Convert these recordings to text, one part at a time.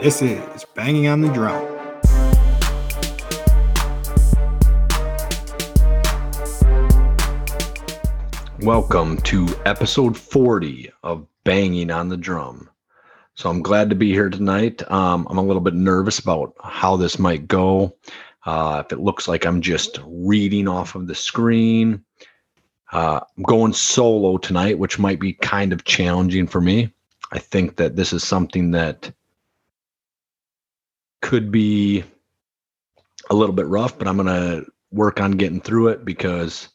This is Banging on the Drum. Welcome to episode 40 of Banging on the Drum. So I'm glad to be here tonight. Um, I'm a little bit nervous about how this might go. Uh, if it looks like I'm just reading off of the screen, uh, I'm going solo tonight, which might be kind of challenging for me. I think that this is something that could be a little bit rough, but I'm going to work on getting through it because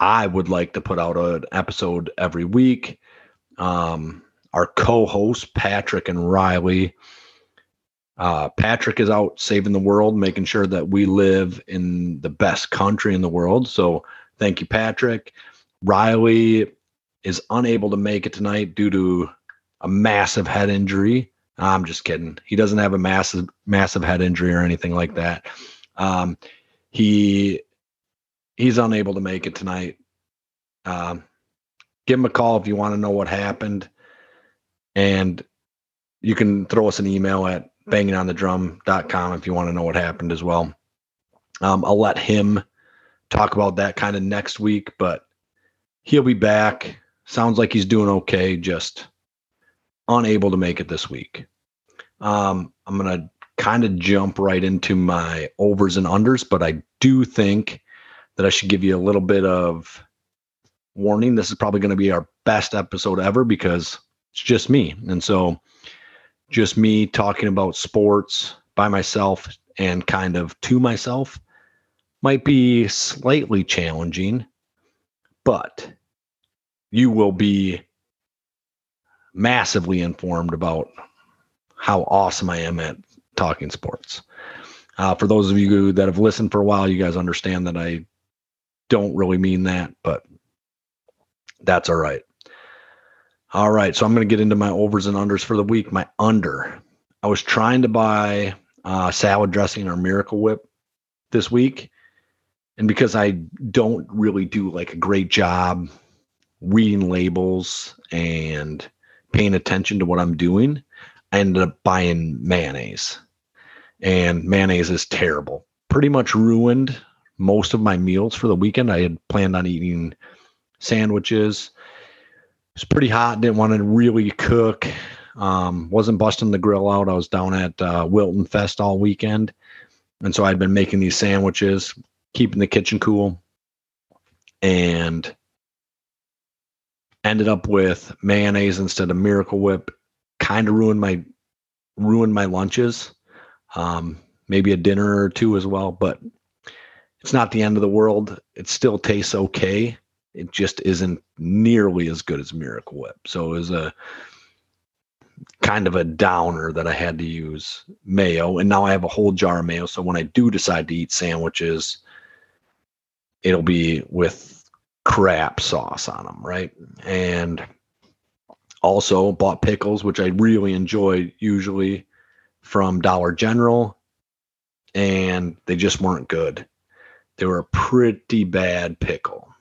I would like to put out an episode every week. Um, our co-hosts Patrick and Riley. Uh, Patrick is out saving the world, making sure that we live in the best country in the world. So thank you, Patrick. Riley is unable to make it tonight due to a massive head injury. I'm just kidding. He doesn't have a massive massive head injury or anything like that. Um, he he's unable to make it tonight. Um, give him a call if you want to know what happened. And you can throw us an email at bangingonthedrum.com if you want to know what happened as well. Um, I'll let him talk about that kind of next week, but he'll be back. Sounds like he's doing okay, just unable to make it this week. Um, I'm going to kind of jump right into my overs and unders, but I do think that I should give you a little bit of warning. This is probably going to be our best episode ever because it's just me. And so, just me talking about sports by myself and kind of to myself might be slightly challenging, but you will be massively informed about how awesome I am at talking sports. Uh, for those of you that have listened for a while, you guys understand that I don't really mean that, but that's all right. All right, so I'm going to get into my overs and unders for the week. My under, I was trying to buy uh, salad dressing or Miracle Whip this week, and because I don't really do like a great job reading labels and paying attention to what I'm doing, I ended up buying mayonnaise, and mayonnaise is terrible. Pretty much ruined most of my meals for the weekend. I had planned on eating sandwiches It was pretty hot. Didn't want to really cook. Um, wasn't busting the grill out. I was down at uh, Wilton Fest all weekend, and so I'd been making these sandwiches, keeping the kitchen cool, and ended up with mayonnaise instead of Miracle Whip. Kind of ruined my ruined my lunches. Um, maybe a dinner or two as well, but it's not the end of the world. It still tastes okay it just isn't nearly as good as Miracle Whip. So it was a kind of a downer that I had to use mayo. And now I have a whole jar of mayo. So when I do decide to eat sandwiches, it'll be with crap sauce on them, right? And also bought pickles, which I really enjoy usually from Dollar General, and they just weren't good. They were a pretty bad pickle.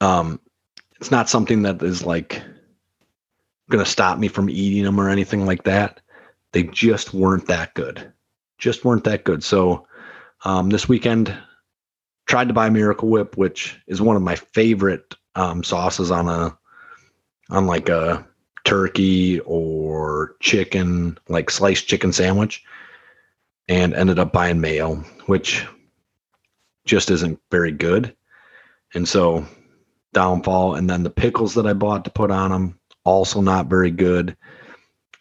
Um, it's not something that is like going to stop me from eating them or anything like that. They just weren't that good. Just weren't that good. So um, this weekend, tried to buy Miracle Whip, which is one of my favorite um, sauces on a on like a turkey or chicken, like sliced chicken sandwich, and ended up buying mayo, which just isn't very good. And so downfall. And then the pickles that I bought to put on them, also not very good.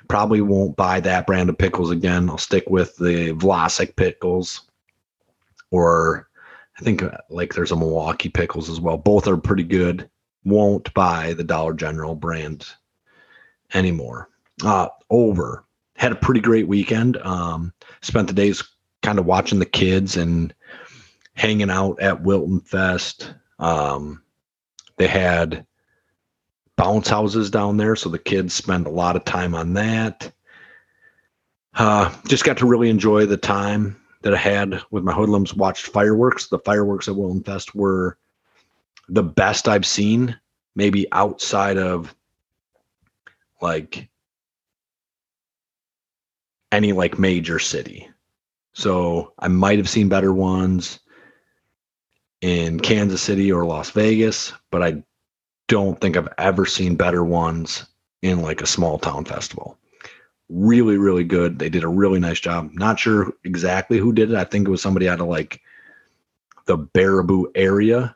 Probably won't buy that brand of pickles again. I'll stick with the Vlasic pickles, or I think uh, like there's a Milwaukee pickles as well. Both are pretty good. Won't buy the Dollar General brand anymore. Uh, over. Had a pretty great weekend. Um, spent the days kind of watching the kids and hanging out at Wilton Fest. Um, they had bounce houses down there, so the kids spend a lot of time on that. Uh, just got to really enjoy the time that I had with my hoodlums. Watched fireworks. The fireworks at Wilton Fest were the best I've seen, maybe outside of like any like major city. So I might have seen better ones in Kansas City or Las Vegas, but I don't think I've ever seen better ones in like a small town festival. Really, really good. They did a really nice job. Not sure exactly who did it. I think it was somebody out of like the Baraboo area.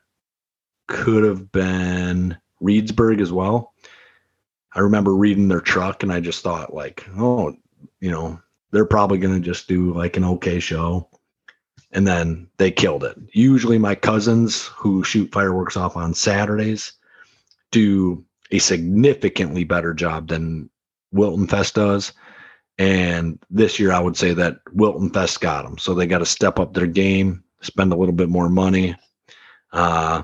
Could have been Reedsburg as well. I remember reading their truck and I just thought like, oh, you know, they're probably going to just do like an okay show. And then they killed it. Usually my cousins who shoot fireworks off on Saturdays do a significantly better job than Wilton Fest does. And this year I would say that Wilton Fest got them. So they got to step up their game, spend a little bit more money. Uh,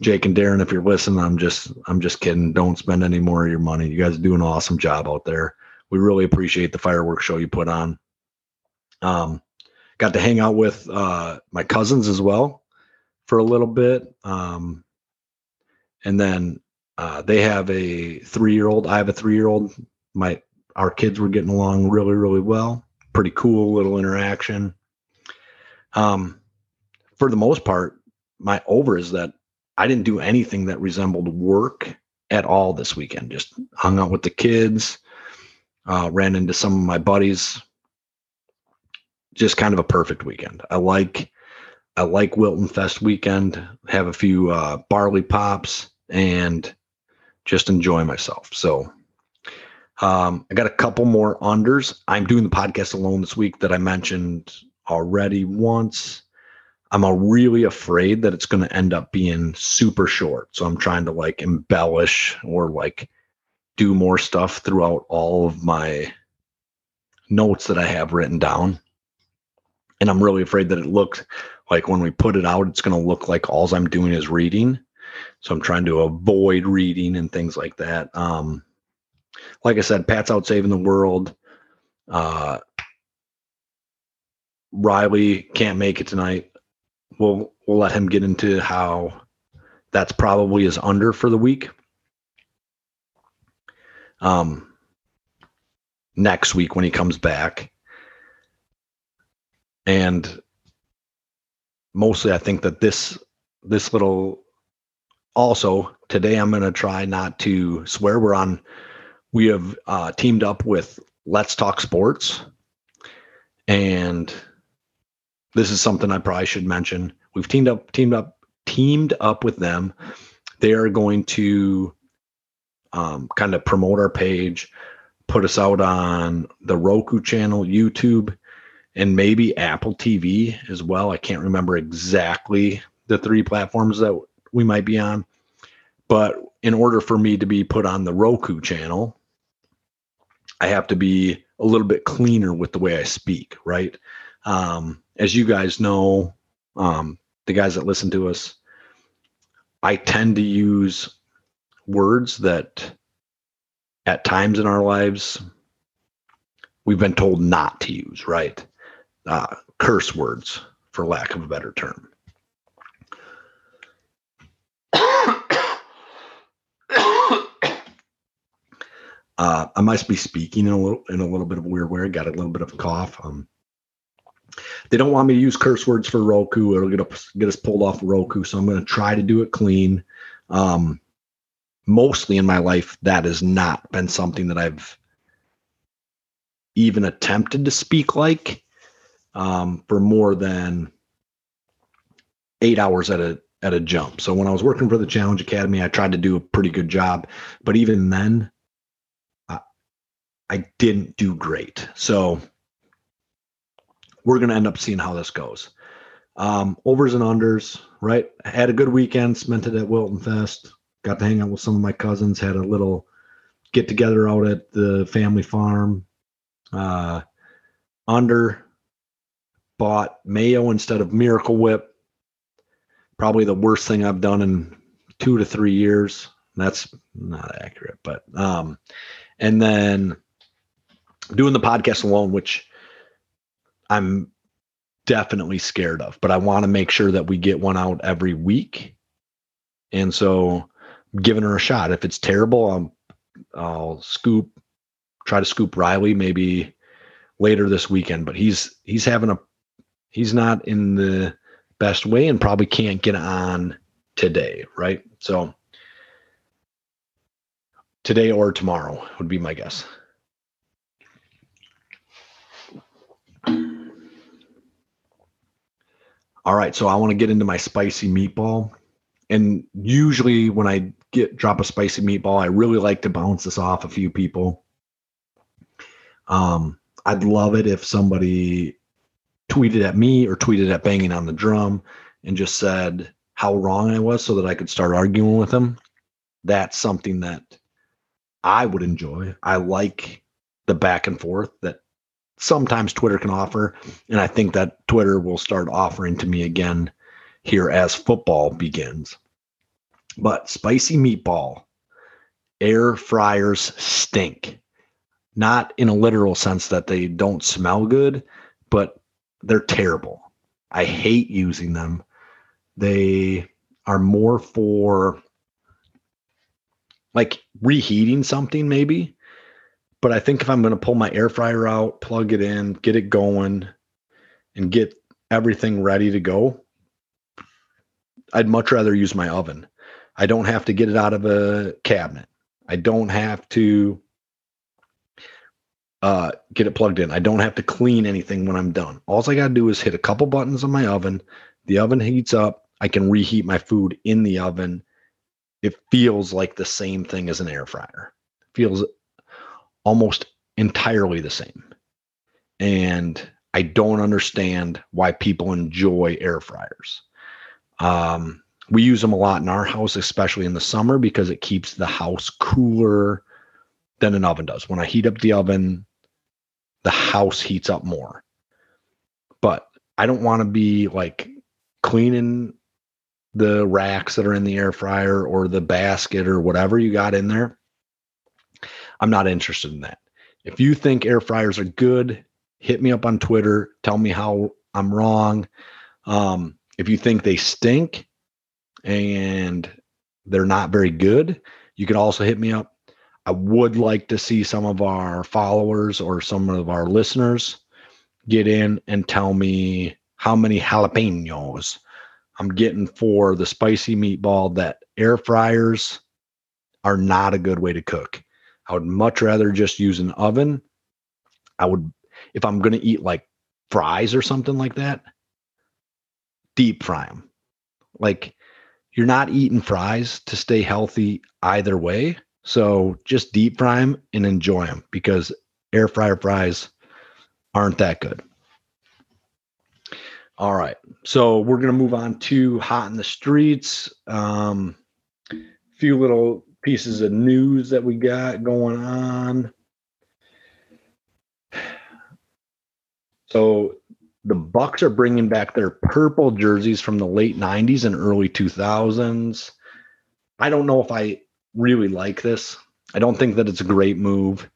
Jake and Darren, if you're listening, I'm just I'm just kidding. Don't spend any more of your money. You guys do an awesome job out there. We really appreciate the fireworks show you put on. Um, got to hang out with uh, my cousins as well for a little bit. Um, and then uh, they have a three year old. I have a three year old. My our kids were getting along really really well. Pretty cool little interaction. Um, for the most part, my over is that I didn't do anything that resembled work at all this weekend. Just hung out with the kids, uh, ran into some of my buddies. Just kind of a perfect weekend. I like I like Wilton Fest weekend. Have a few uh, barley pops and just enjoy myself. So um, I got a couple more unders. I'm doing the podcast alone this week that I mentioned already once. I'm really afraid that it's going to end up being super short. So I'm trying to like embellish or like do more stuff throughout all of my notes that I have written down. And I'm really afraid that it looks like when we put it out, it's going to look like all I'm doing is reading. So I'm trying to avoid reading and things like that. Um, like I said, Pat's out saving the world. Uh, Riley can't make it tonight we'll we'll let him get into how that's probably his under for the week. Um, next week when he comes back, and mostly I think that this this little also today I'm going to try not to swear. We're on. We have uh, teamed up with Let's Talk Sports, and this is something I probably should mention. We've teamed up, teamed up, teamed up with them. They are going to um, kind of promote our page, put us out on the Roku channel, YouTube, and maybe Apple TV as well. I can't remember exactly the three platforms that we might be on. But in order for me to be put on the Roku channel, I have to be a little bit cleaner with the way I speak, right? Um, as you guys know, um, the guys that listen to us, I tend to use words that at times in our lives we've been told not to use, right? Uh, curse words, for lack of a better term. Uh, I must be speaking in a little in a little bit of a weird way. I got a little bit of a cough. Um, they don't want me to use curse words for Roku. It'll get us get us pulled off Roku. So I'm going to try to do it clean. Um, mostly in my life, that has not been something that I've even attempted to speak like um, for more than eight hours at a at a jump. So when I was working for the Challenge Academy, I tried to do a pretty good job, but even then, I, I didn't do great. So we're going to end up seeing how this goes. Um, overs and unders, right? had a good weekend, spent it at Wilton Fest. Got to hang out with some of my cousins. Had a little get together out at the family farm. Uh, under bought mayo instead of Miracle Whip. Probably the worst thing I've done in two to three years. That's not accurate, but um, and then doing the podcast alone, which I'm definitely scared of, but I want to make sure that we get one out every week. And so giving her a shot. If it's terrible, I'm, I'll scoop, try to scoop Riley maybe later this weekend, but he's, he's having a, he's not in the best way and probably can't get on today. Right. So today or tomorrow would be my guess. All right, so I want to get into my spicy meatball. And usually when I get drop a spicy meatball, I really like to bounce this off a few people. Um, I'd love it if somebody tweeted at me or tweeted at banging on the drum and just said how wrong I was so that I could start arguing with them. That's something that I would enjoy. I like the back and forth that sometimes Twitter can offer. And I think that Twitter will start offering to me again here as football begins. But spicy meatball, air fryers stink. Not in a literal sense that they don't smell good, but they're terrible. I hate using them. They are more for like reheating something, maybe but I think if I'm going to pull my air fryer out, plug it in, get it going, and get everything ready to go, I'd much rather use my oven. I don't have to get it out of a cabinet. I don't have to uh, get it plugged in. I don't have to clean anything when I'm done. All I got to do is hit a couple buttons on my oven. The oven heats up. I can reheat my food in the oven. It feels like the same thing as an air fryer. It feels almost entirely the same. And I don't understand why people enjoy air fryers. Um, we use them a lot in our house, especially in the summer, because it keeps the house cooler than an oven does. When I heat up the oven, the house heats up more. But I don't want to be like cleaning the racks that are in the air fryer or the basket or whatever you got in there I'm not interested in that. If you think air fryers are good, hit me up on Twitter. Tell me how I'm wrong. Um, if you think they stink and they're not very good, you can also hit me up. I would like to see some of our followers or some of our listeners get in and tell me how many jalapenos I'm getting for the spicy meatball that air fryers are not a good way to cook. I would much rather just use an oven. I would, if I'm going to eat like fries or something like that, deep fry them. Like you're not eating fries to stay healthy either way. So just deep fry them and enjoy them because air fryer fries aren't that good. All right. So we're going to move on to hot in the streets. Um, few little pieces of news that we got going on. So the Bucks are bringing back their purple jerseys from the late 90s and early 2000s. I don't know if I really like this. I don't think that it's a great move.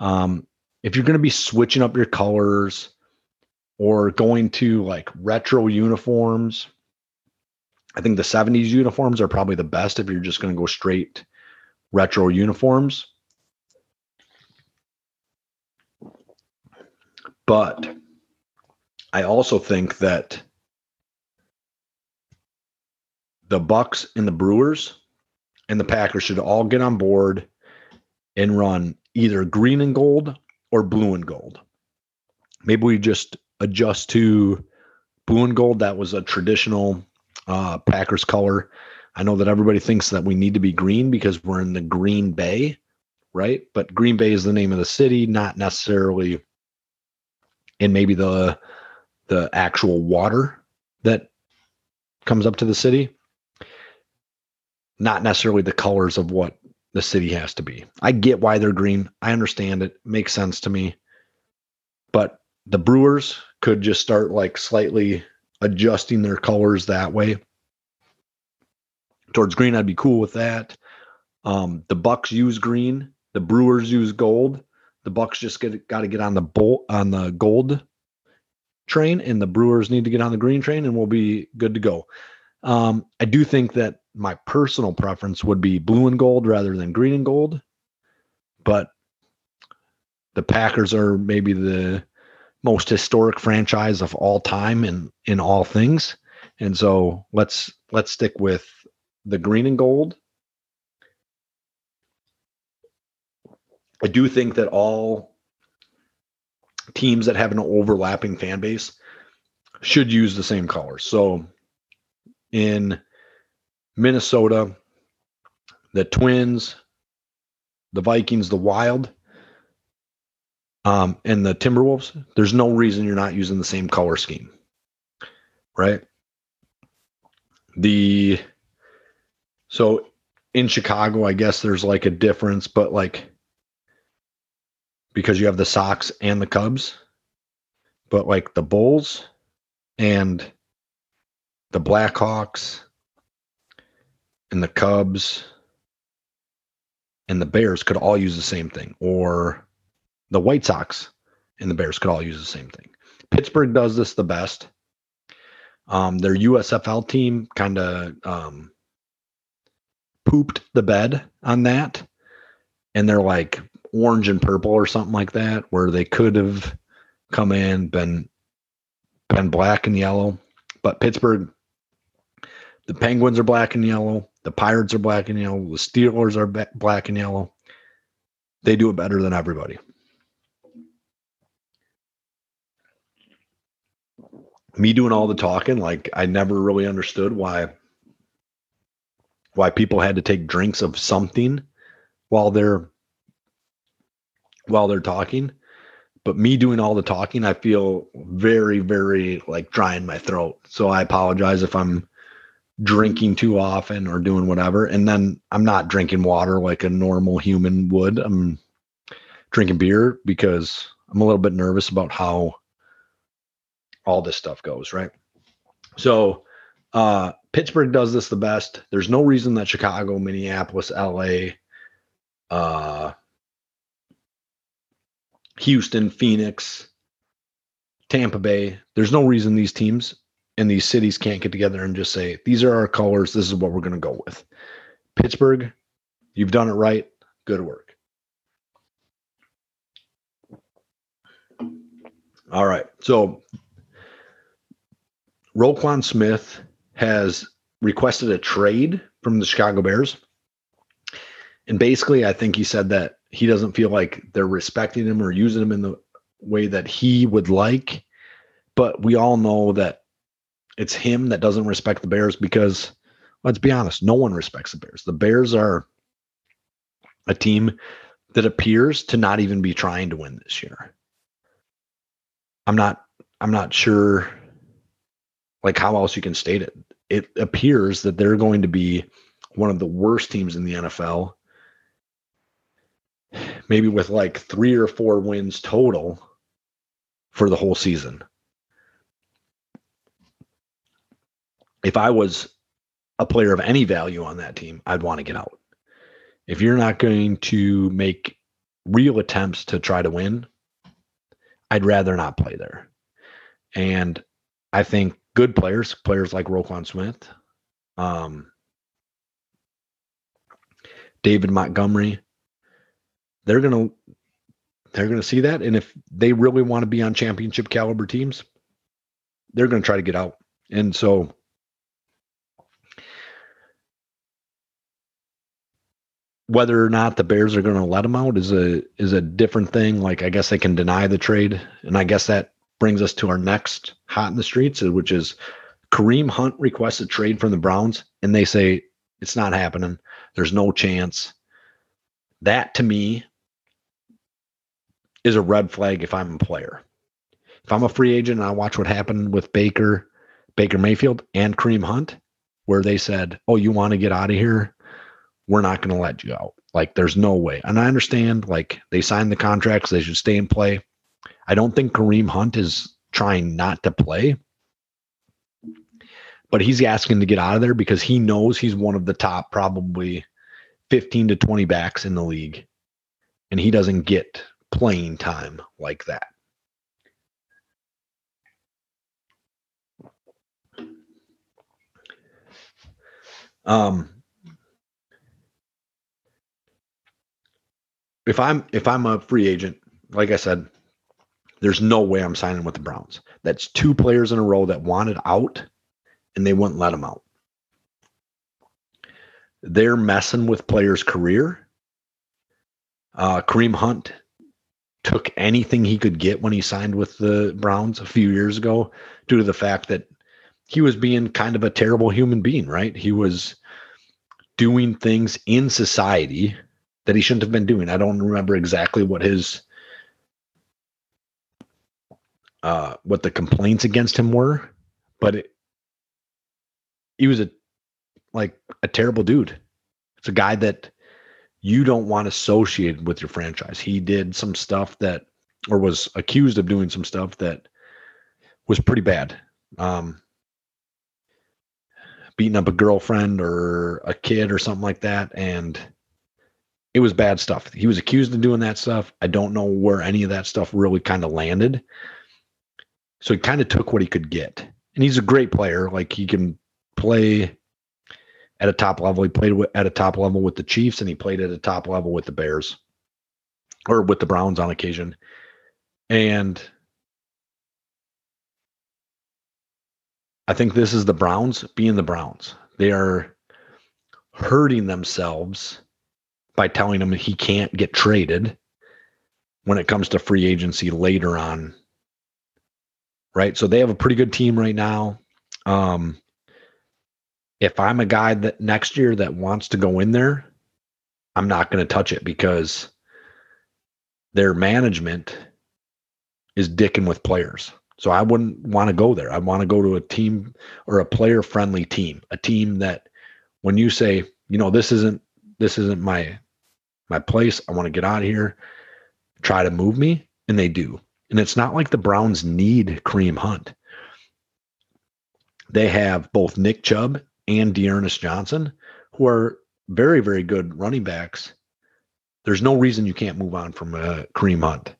Um, if you're going to be switching up your colors or going to like retro uniforms, I think the 70s uniforms are probably the best if you're just going to go straight retro uniforms. But I also think that the Bucks and the Brewers and the Packers should all get on board and run either green and gold or blue and gold. Maybe we just adjust to blue and gold. That was a traditional uh, Packers color. I know that everybody thinks that we need to be green because we're in the Green Bay, right? But Green Bay is the name of the city, not necessarily in maybe the the actual water that comes up to the city. Not necessarily the colors of what the city has to be. I get why they're green. I understand it. Makes sense to me. But the Brewers could just start like slightly adjusting their colors that way towards green, I'd be cool with that. Um, the Bucks use green, the Brewers use gold. The Bucks just got to get on the bolt on the gold train, and the Brewers need to get on the green train, and we'll be good to go. Um, I do think that my personal preference would be blue and gold rather than green and gold, but the Packers are maybe the most historic franchise of all time in in all things, and so let's let's stick with the green and gold. I do think that all teams that have an overlapping fan base should use the same colors. So in Minnesota, the Twins, the Vikings, the Wild, um, and the Timberwolves, there's no reason you're not using the same color scheme, right? The so in Chicago, I guess there's like a difference, but like because you have the Sox and the Cubs, but like the Bulls and the Blackhawks and the Cubs and the Bears could all use the same thing, or the White Sox and the Bears could all use the same thing. Pittsburgh does this the best. Um, their USFL team kind of um, pooped the bed on that, and they're like orange and purple or something like that, where they could have come in been been black and yellow. But Pittsburgh, the Penguins are black and yellow. The Pirates are black and yellow. The Steelers are black and yellow. They do it better than everybody. Me doing all the talking, like I never really understood why why people had to take drinks of something while they're while they're talking. But me doing all the talking, I feel very, very like dry in my throat. So I apologize if I'm drinking too often or doing whatever. And then I'm not drinking water like a normal human would. I'm drinking beer because I'm a little bit nervous about how all this stuff goes, right? So uh Pittsburgh does this the best. There's no reason that Chicago, Minneapolis, LA, uh Houston, Phoenix, Tampa Bay. There's no reason these teams and these cities can't get together and just say, these are our colors. This is what we're going to go with. Pittsburgh, you've done it right. Good work. All right. So Roquan Smith has requested a trade from the Chicago Bears. And basically, I think he said that he doesn't feel like they're respecting him or using him in the way that he would like. But we all know that it's him that doesn't respect the Bears because let's be honest, no one respects the Bears. The Bears are a team that appears to not even be trying to win this year. I'm not I'm not sure like how else you can state it. It appears that they're going to be one of the worst teams in the NFL maybe with like three or four wins total for the whole season. If I was a player of any value on that team, I'd want to get out. If you're not going to make real attempts to try to win, I'd rather not play there. And I think good players, players like Roquan Smith, um, David Montgomery, they're gonna they're gonna see that, and if they really want to be on championship caliber teams, they're gonna try to get out. And so whether or not the Bears are going to let them out is a is a different thing. Like I guess they can deny the trade, and I guess that brings us to our next hot in the streets, which is Kareem Hunt requests a trade from the Browns, and they say it's not happening. There's no chance. That to me is a red flag if I'm a player. If I'm a free agent and I watch what happened with Baker, Baker Mayfield, and Kareem Hunt, where they said, "Oh, you want to get out of here? We're not going to let you out." Like, there's no way. And I understand, like, they signed the contracts; they should stay in play. I don't think Kareem Hunt is trying not to play, but he's asking to get out of there because he knows he's one of the top, probably 15 to 20 backs in the league, and he doesn't get playing time like that. Um, if I'm if I'm a free agent, like I said, there's no way I'm signing with the Browns. That's two players in a row that wanted out, and they wouldn't let them out. They're messing with players' career. Uh, Kareem Hunt took anything he could get when he signed with the Browns a few years ago, due to the fact that he was being kind of a terrible human being, right? He was doing things in society that he shouldn't have been doing. I don't remember exactly what his uh what the complaints against him were, but it, he was a like a terrible dude. It's a guy that you don't want associated with your franchise. He did some stuff that or was accused of doing some stuff that was pretty bad. Um beating up a girlfriend or a kid or something like that. And it was bad stuff. He was accused of doing that stuff. I don't know where any of that stuff really kind of landed. So he kind of took what he could get. And he's a great player. Like he can play at a top level. He played at a top level with the Chiefs and he played at a top level with the Bears or with the Browns on occasion. And I think this is the Browns being the Browns. They are hurting themselves by telling him he can't get traded when it comes to free agency later on. Right. So they have a pretty good team right now. Um, if I'm a guy that next year that wants to go in there, I'm not going to touch it because their management is dicking with players. So I wouldn't want to go there. I want to go to a team or a player friendly team, a team that when you say, you know, this isn't this isn't my my place. I want to get out of here. Try to move me, and they do. And it's not like the Browns need Kareem Hunt. They have both Nick Chubb and D'Ernest Johnson, who are very, very good running backs. There's no reason you can't move on from uh, Kareem Hunt.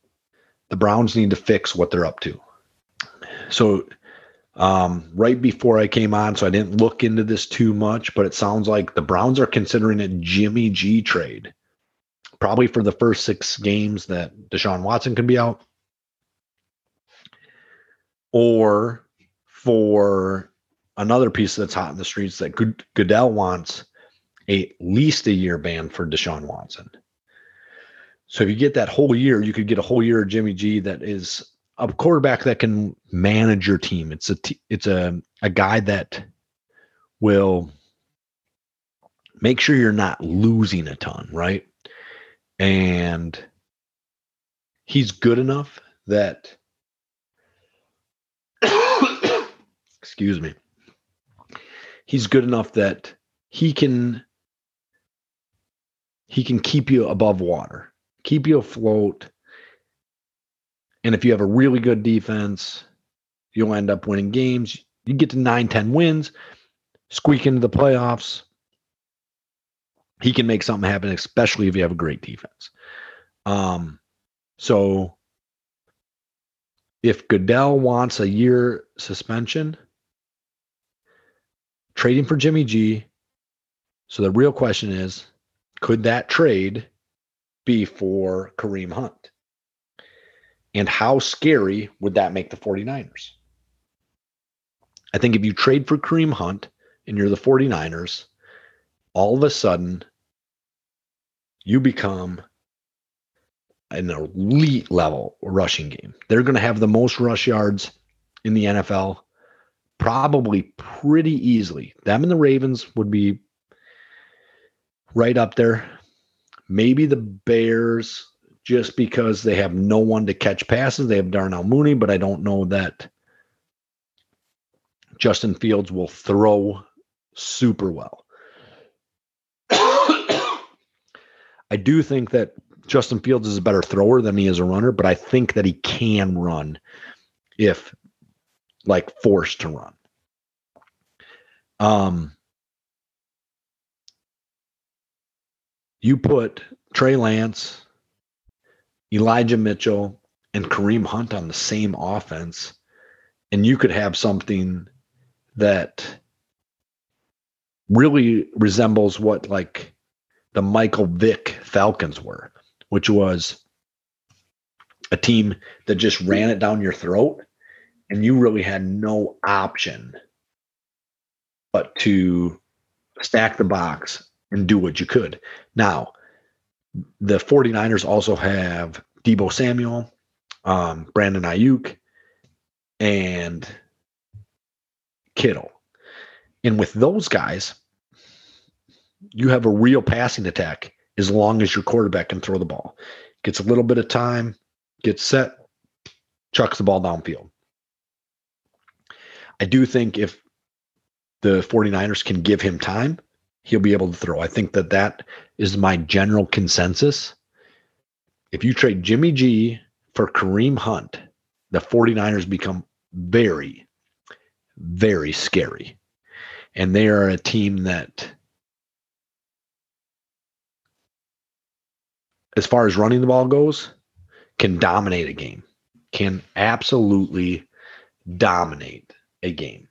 The Browns need to fix what they're up to so um, right before I came on, so I didn't look into this too much, but it sounds like the Browns are considering a Jimmy G trade, probably for the first six games that Deshaun Watson can be out, or for another piece that's hot in the streets that Goodell wants at least a year ban for Deshaun Watson. So if you get that whole year, you could get a whole year of Jimmy G that is a quarterback that can manage your team. It's a t- it's a a guy that will make sure you're not losing a ton, right? And he's good enough that excuse me. He's good enough that he can he can keep you above water, keep you afloat and if you have a really good defense, you'll end up winning games. You get to nine, 10 wins, squeak into the playoffs. He can make something happen, especially if you have a great defense. Um, so if Goodell wants a year suspension, trading for Jimmy G. So the real question is could that trade be for Kareem Hunt? And how scary would that make the 49ers? I think if you trade for Kareem Hunt and you're the 49ers, all of a sudden you become an elite level rushing game. They're going to have the most rush yards in the NFL probably pretty easily. Them and the Ravens would be right up there. Maybe the Bears just because they have no one to catch passes. They have Darnell Mooney, but I don't know that Justin Fields will throw super well. I do think that Justin Fields is a better thrower than he is a runner, but I think that he can run if like forced to run. Um, you put Trey Lance Elijah Mitchell and Kareem Hunt on the same offense, and you could have something that really resembles what like the Michael Vick Falcons were, which was a team that just ran it down your throat and you really had no option but to stack the box and do what you could. Now, the 49ers also have Deebo Samuel, um, Brandon Aiyuk, and Kittle. And with those guys, you have a real passing attack as long as your quarterback can throw the ball. Gets a little bit of time, gets set, chucks the ball downfield. I do think if the 49ers can give him time, he'll be able to throw. I think that that is my general consensus. If you trade Jimmy G for Kareem Hunt, the 49ers become very, very scary. And they are a team that, as far as running the ball goes, can dominate a game, can absolutely dominate a game.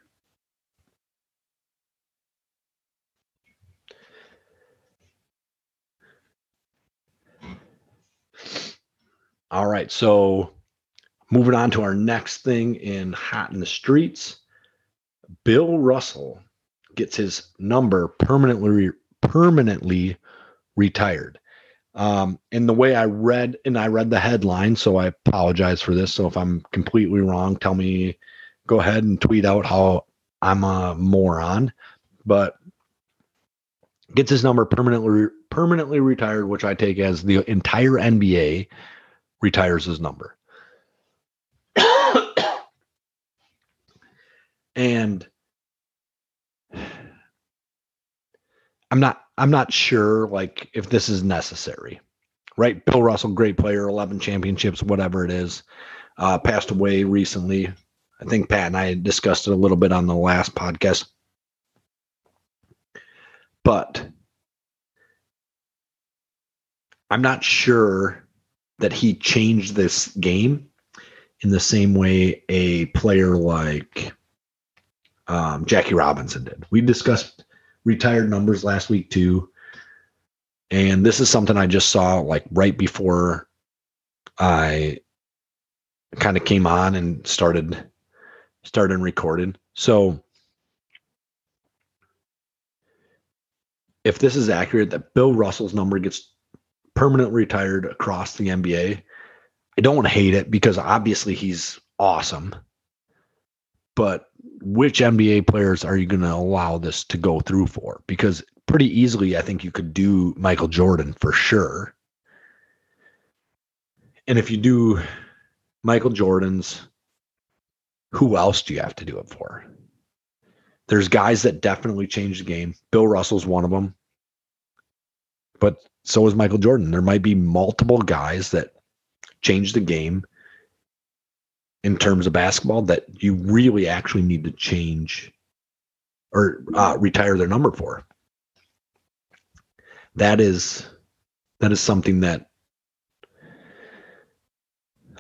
All right, so moving on to our next thing in Hot in the Streets. Bill Russell gets his number permanently permanently retired. Um, and the way I read and I read the headline, so I apologize for this. So if I'm completely wrong, tell me go ahead and tweet out how I'm a moron, but gets his number permanently permanently retired, which I take as the entire NBA retires his number. and I'm not I'm not sure like if this is necessary. Right? Bill Russell, great player, 11 championships, whatever it is. Uh, passed away recently. I think Pat and I discussed it a little bit on the last podcast. But I'm not sure that he changed this game in the same way a player like um, Jackie Robinson did. We discussed retired numbers last week too. And this is something I just saw like right before I kind of came on and started started recording. So if this is accurate that Bill Russell's number gets permanently retired across the NBA, I don't hate it because obviously he's awesome. But which NBA players are you going to allow this to go through for? Because pretty easily, I think you could do Michael Jordan for sure. And if you do Michael Jordan's who else do you have to do it for? There's guys that definitely changed the game. Bill Russell's one of them. But so is Michael Jordan. There might be multiple guys that change the game in terms of basketball that you really actually need to change or uh, retire their number for. That is that is something that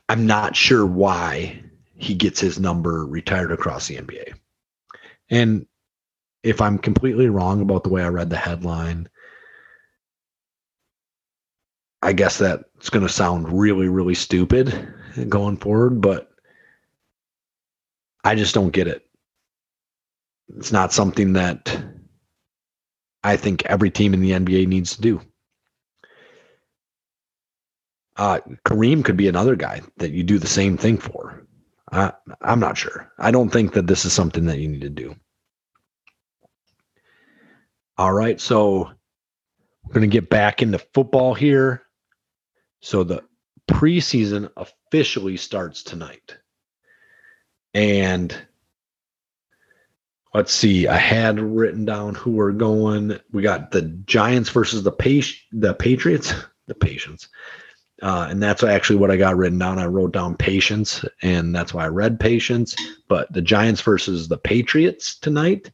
I'm not sure why he gets his number retired across the NBA. And if I'm completely wrong about the way I read the headline, I guess that's going to sound really, really stupid going forward, but I just don't get it. It's not something that I think every team in the NBA needs to do. Uh, Kareem could be another guy that you do the same thing for. I, I'm not sure. I don't think that this is something that you need to do. All right, so we're going to get back into football here. So the preseason officially starts tonight. And let's see, I had written down who we're going. We got the Giants versus the pa- the Patriots, the Patients. Uh, and that's actually what I got written down. I wrote down patience, and that's why I read patience. But the Giants versus the Patriots tonight.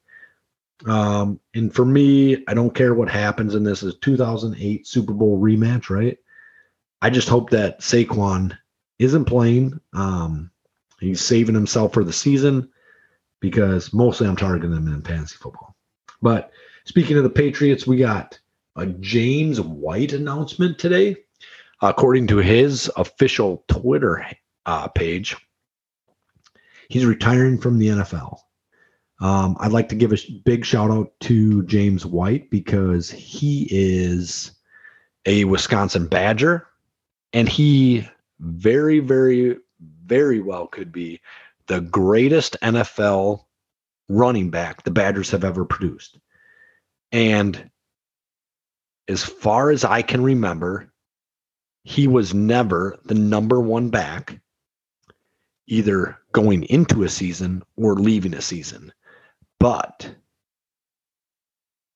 Um, and for me, I don't care what happens in this. Is 2008 Super Bowl rematch, right? I just hope that Saquon isn't playing. Um, he's saving himself for the season because mostly I'm targeting him in fantasy football. But speaking of the Patriots, we got a James White announcement today. According to his official Twitter uh, page, he's retiring from the NFL. Um, I'd like to give a big shout out to James White because he is a Wisconsin Badger and he very, very, very well could be the greatest NFL running back the Badgers have ever produced. And as far as I can remember, he was never the number one back, either going into a season or leaving a season. But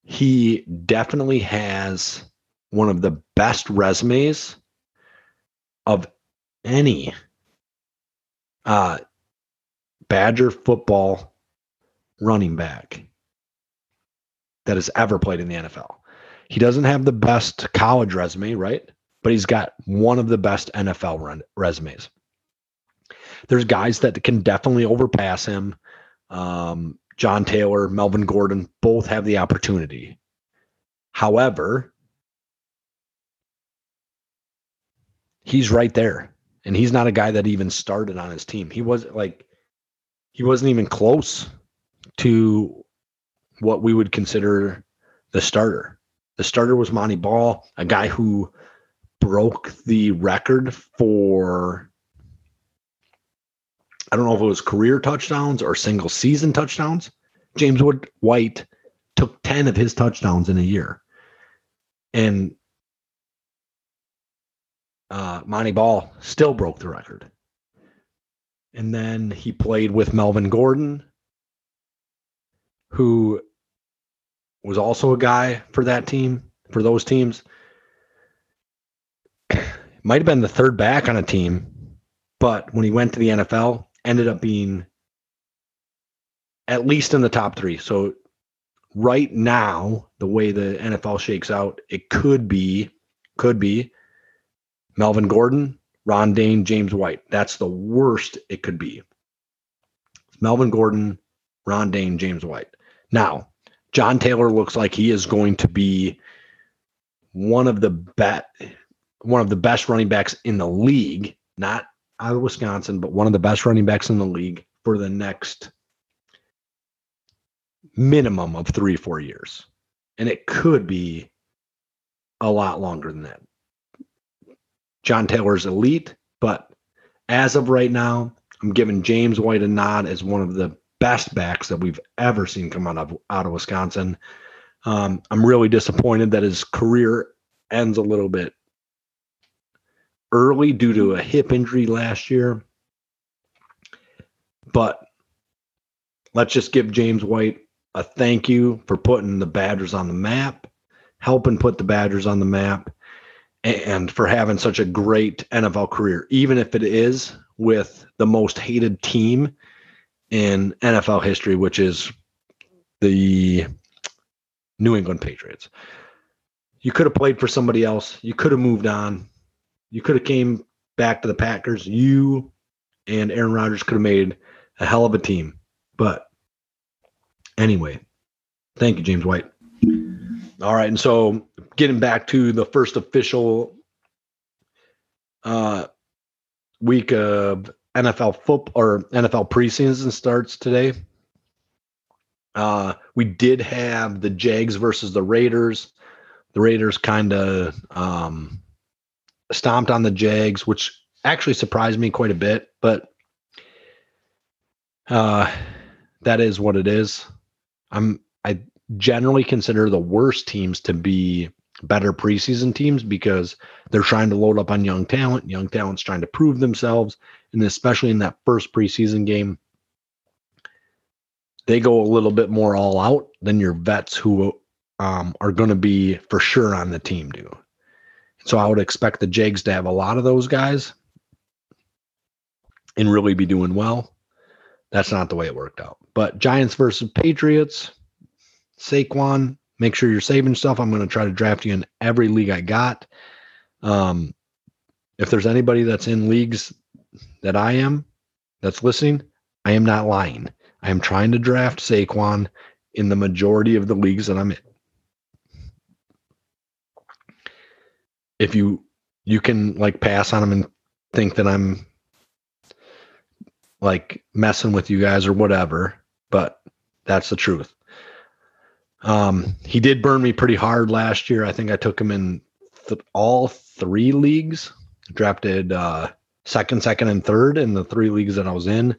he definitely has one of the best resumes of any uh, Badger football running back that has ever played in the NFL. He doesn't have the best college resume, right? But he's got one of the best NFL run resumes. There's guys that can definitely overpass him. Um, John Taylor, Melvin Gordon both have the opportunity. However, he's right there. And he's not a guy that even started on his team. He was like, he wasn't even close to what we would consider the starter. The starter was Montee Ball, a guy who broke the record for I don't know if it was career touchdowns or single season touchdowns. James Wood White took 10 of his touchdowns in a year. And uh, Montee Ball still broke the record. And then he played with Melvin Gordon, who was also a guy for that team, for those teams. Might have been the third back on a team, but when he went to the NFL, ended up being at least in the top three. So right now, the way the NFL shakes out, it could be, could be Melvin Gordon, Ron Dayne, James White. That's the worst it could be. Melvin Gordon, Ron Dayne, James White. Now, John Taylor looks like he is going to be one of the bet one of the best running backs in the league, not out of Wisconsin, but one of the best running backs in the league for the next minimum of three, four years. And it could be a lot longer than that. John Taylor's elite, but as of right now, I'm giving James White a nod as one of the best backs that we've ever seen come out of out of Wisconsin. Um, I'm really disappointed that his career ends a little bit early due to a hip injury last year. But let's just give James White a thank you for putting the Badgers on the map, helping put the Badgers on the map, and for having such a great NFL career, even if it is with the most hated team in NFL history, which is the New England Patriots. You could have played for somebody else. You could have moved on. You could have came back to the Packers. You and Aaron Rodgers could have made a hell of a team. But anyway, thank you, James White. All right, and so getting back to the first official uh, week of NFL football or NFL preseason starts today. Uh, we did have the Jags versus the Raiders. The Raiders kind of um, stomped on the Jags, which actually surprised me quite a bit, but uh, that is what it is. I'm I generally consider the worst teams to be better preseason teams because they're trying to load up on young talent. Young talent's trying to prove themselves, and especially in that first preseason game, they go a little bit more all out than your vets who um, are going to be for sure on the team do. So I would expect the Jags to have a lot of those guys and really be doing well. That's not the way it worked out. But Giants versus Patriots, Saquon, make sure you're saving stuff. I'm going to try to draft you in every league I got. Um, if there's anybody that's in leagues that I am that's listening, I am not lying. I am trying to draft Saquon in the majority of the leagues that I'm in. If you you can like pass on him and think that I'm like messing with you guys or whatever, but that's the truth. Um, he did burn me pretty hard last year. I think I took him in th- all three leagues, drafted uh, second, second, and third in the three leagues that I was in.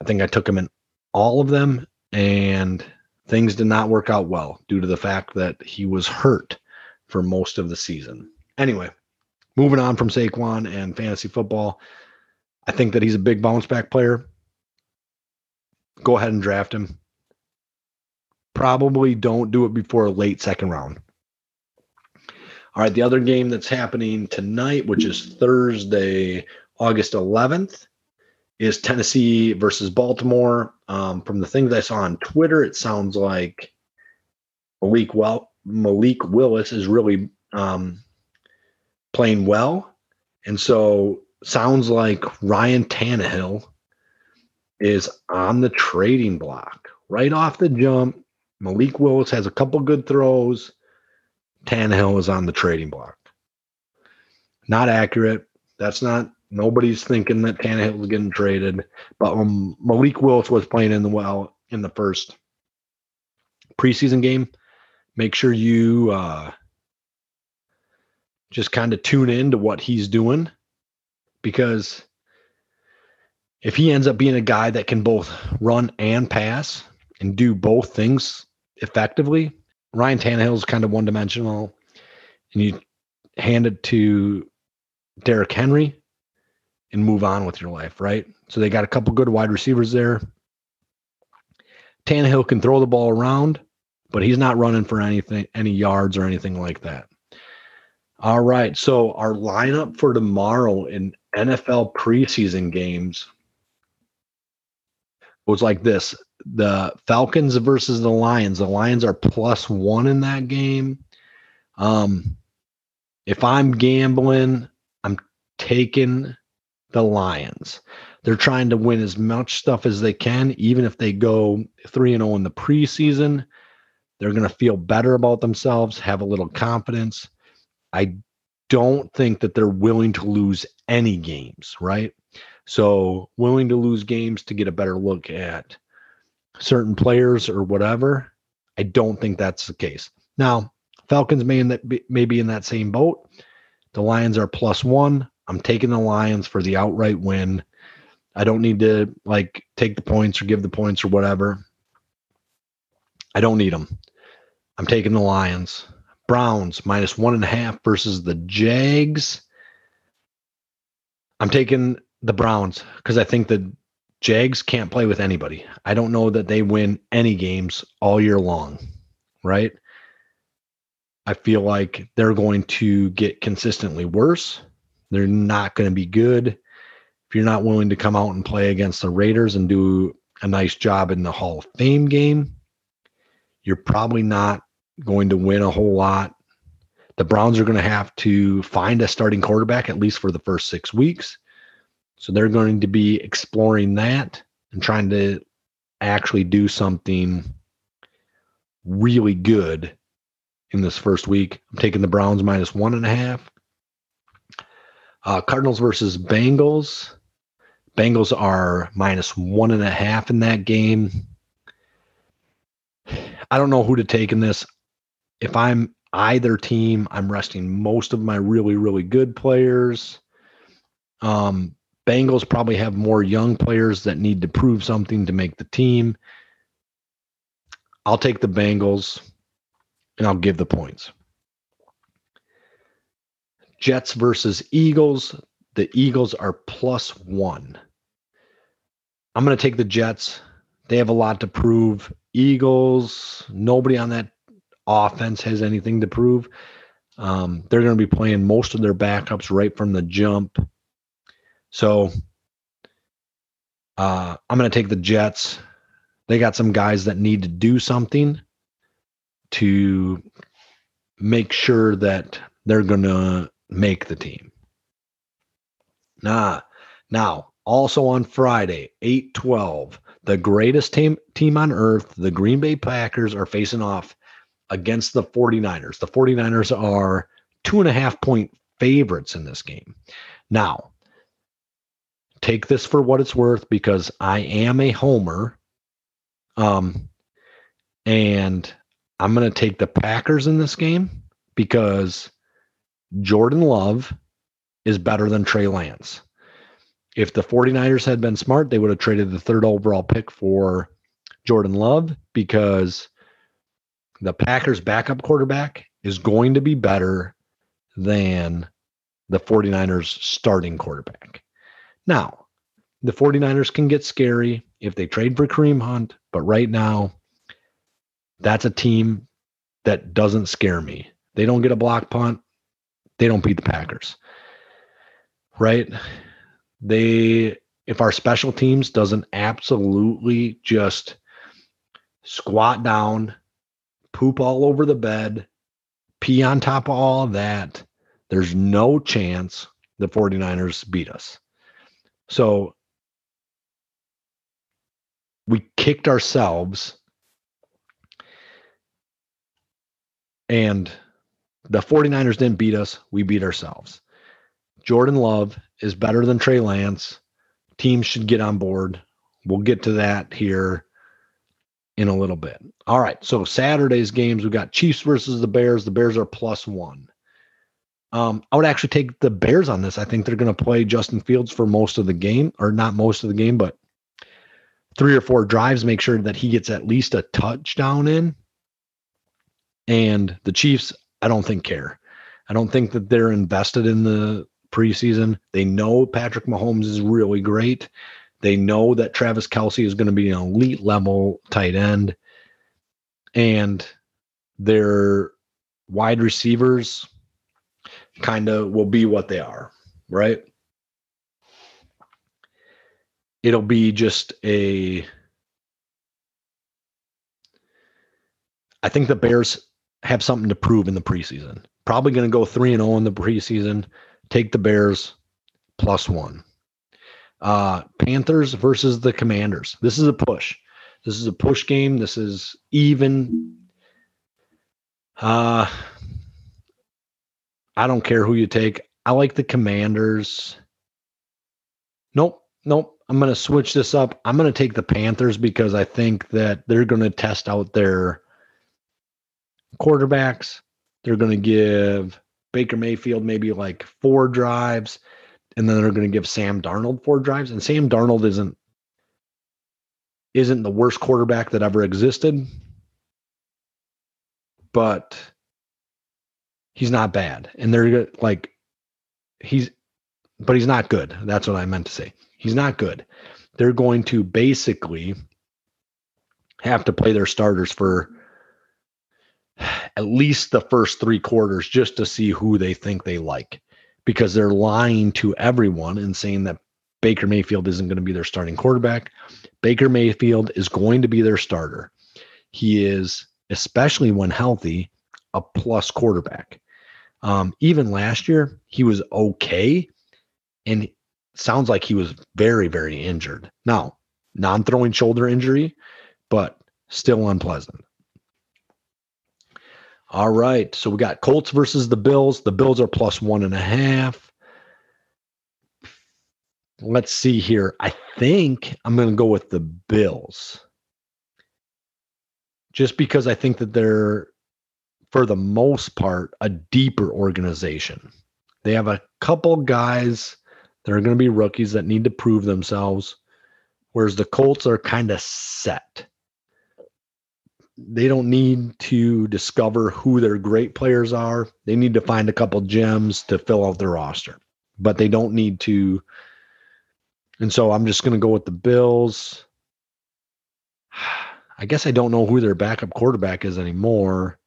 I think I took him in all of them, and things did not work out well due to the fact that he was hurt for most of the season. Anyway, moving on from Saquon and fantasy football, I think that he's a big bounce back player. Go ahead and draft him. Probably don't do it before a late second round. All right, the other game that's happening tonight, which is Thursday, August 11th, is Tennessee versus Baltimore. Um, from the things I saw on Twitter, it sounds like Malik well Malik Willis is really um, playing well, and so sounds like Ryan Tannehill is on the trading block right off the jump. Malik Willis has a couple good throws. Tannehill is on the trading block. Not accurate. That's not Nobody's thinking that Tannehill is getting traded, but um, Malik Willis was playing in the well in the first preseason game. Make sure you uh, just kind of tune in to what he's doing because if he ends up being a guy that can both run and pass and do both things effectively, Ryan Tannehill is kind of one dimensional, and you hand it to Derrick Henry and move on with your life, right? So they got a couple good wide receivers there. Tannehill can throw the ball around, but he's not running for anything, any yards or anything like that. All right. So our lineup for tomorrow in NFL preseason games was like this the Falcons versus the Lions. The Lions are plus one in that game. Um, if I'm gambling, I'm taking the Lions. They're trying to win as much stuff as they can, even if they go 3 and 0 in the preseason. They're going to feel better about themselves, have a little confidence. I don't think that they're willing to lose any games, right? So, willing to lose games to get a better look at certain players or whatever. I don't think that's the case. Now, Falcons may in that may be in that same boat. The Lions are plus one. I'm taking the Lions for the outright win. I don't need to like take the points or give the points or whatever. I don't need them. I'm taking the Lions. Browns minus one and a half versus the Jags. I'm taking the Browns because I think the Jags can't play with anybody. I don't know that they win any games all year long, right? I feel like they're going to get consistently worse. They're not going to be good. If you're not willing to come out and play against the Raiders and do a nice job in the Hall of Fame game, you're probably not going to win a whole lot. The Browns are going to have to find a starting quarterback at least for the first six weeks. So they're going to be exploring that and trying to actually do something really good in this first week. I'm taking the Browns minus one and a half. Uh, Cardinals versus Bengals. Bengals are minus one and a half in that game. I don't know who to take in this. If I'm either team, I'm resting most of my really, really good players. Um, Bengals probably have more young players that need to prove something to make the team. I'll take the Bengals and I'll give the points. Jets versus Eagles. The Eagles are plus one. I'm going to take the Jets. They have a lot to prove. Eagles, nobody on that offense has anything to prove. Um, they're going to be playing most of their backups right from the jump. So uh, I'm going to take the Jets. They got some guys that need to do something to make sure that they're going to make the team. Nah. Now, also on Friday, 8 12, the greatest team, team on earth, the Green Bay Packers, are facing off against the 49ers. The 49ers are two and a half point favorites in this game. Now, take this for what it's worth because I am a homer. Um, and I'm going to take the Packers in this game because Jordan Love is better than Trey Lance. If the 49ers had been smart, they would have traded the third overall pick for Jordan Love because the Packers backup quarterback is going to be better than the 49ers starting quarterback. Now, the 49ers can get scary if they trade for Kareem Hunt, but right now, that's a team that doesn't scare me. They don't get a block punt, they don't beat the Packers. Right? They if our special teams doesn't absolutely just squat down, poop all over the bed, pee on top of all of that, there's no chance the 49ers beat us. So we kicked ourselves and the 49ers didn't beat us, we beat ourselves. Jordan Love is better than Trey Lance. Teams should get on board. We'll get to that here in a little bit. All right. So Saturday's games, we've got Chiefs versus the Bears. The Bears are plus one. Um, I would actually take the Bears on this. I think they're going to play Justin Fields for most of the game, or not most of the game, but three or four drives. Make sure that he gets at least a touchdown in. And the Chiefs, I don't think care. I don't think that they're invested in the preseason. They know Patrick Mahomes is really great. They know that Travis Kelce is going to be an elite level tight end. And their wide receivers kind of will be what they are, right? It'll be just a. I think the Bears have something to prove in the preseason. Probably going to go 3 and 0 in the preseason. Take the Bears plus 1. Uh Panthers versus the Commanders. This is a push. This is a push game. This is even uh I don't care who you take. I like the Commanders. Nope, nope. I'm going to switch this up. I'm going to take the Panthers because I think that they're going to test out their quarterbacks. They're going to give Baker Mayfield maybe like four drives, and then they're going to give Sam Darnold four drives. And Sam Darnold isn't isn't the worst quarterback that ever existed, but he's not bad. And they're like he's but he's not good. That's what I meant to say. He's not good. They're going to basically have to play their starters for at least the first three quarters just to see who they think they like because they're lying to everyone and saying that Baker Mayfield isn't going to be their starting quarterback. Baker Mayfield is going to be their starter. He is, especially when healthy, a plus quarterback. Um, even last year, he was okay. And sounds like he was very, very injured. Now, non throwing shoulder injury, but still unpleasant. All right. So we got Colts versus the Bills. The Bills are plus one and a half. Let's see here. I think I'm going to go with the Bills. Just because I think that they're, for the most part, a deeper organization. They have a couple guys that are going to be rookies that need to prove themselves, whereas the Colts are kind of set they don't need to discover who their great players are. They need to find a couple gems to fill out their roster, but they don't need to. And so I'm just going to go with the Bills. I guess I don't know who their backup quarterback is anymore,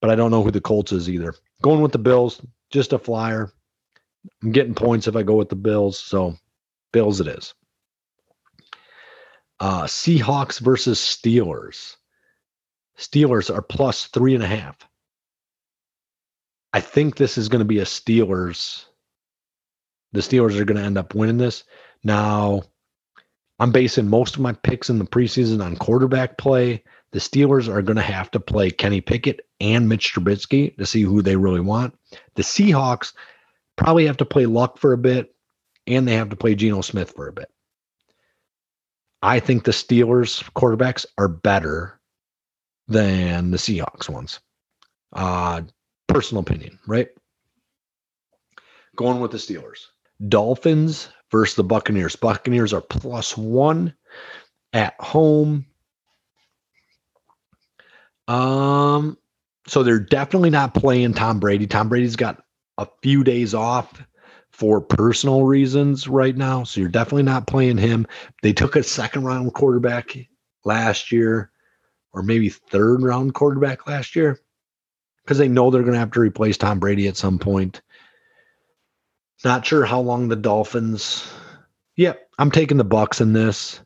but I don't know who the Colts is either. Going with the Bills, just a flyer. I'm getting points if I go with the Bills. So, Bills it is. Uh, Seahawks versus Steelers. Steelers are plus three and a half. I think this is going to be a Steelers the Steelers are going to end up winning this. Now, I'm basing most of my picks in the preseason on quarterback play. The Steelers are going to have to play Kenny Pickett and Mitch Trubisky to see who they really want. The Seahawks probably have to play Lock for a bit, and they have to play Geno Smith for a bit. I think the Steelers quarterbacks are better than the Seahawks ones. Uh, personal opinion, right? Going with the Steelers. Dolphins versus the Buccaneers. Buccaneers are plus one at home. Um, so they're definitely not playing Tom Brady. Tom Brady's got a few days off for personal reasons right now. So you're definitely not playing him. They took a second round quarterback last year, or maybe third round quarterback last year, because they know they're going to have to replace Tom Brady at some point. Not sure how long the Dolphins. Yep, yeah, I'm taking the Bucks in this.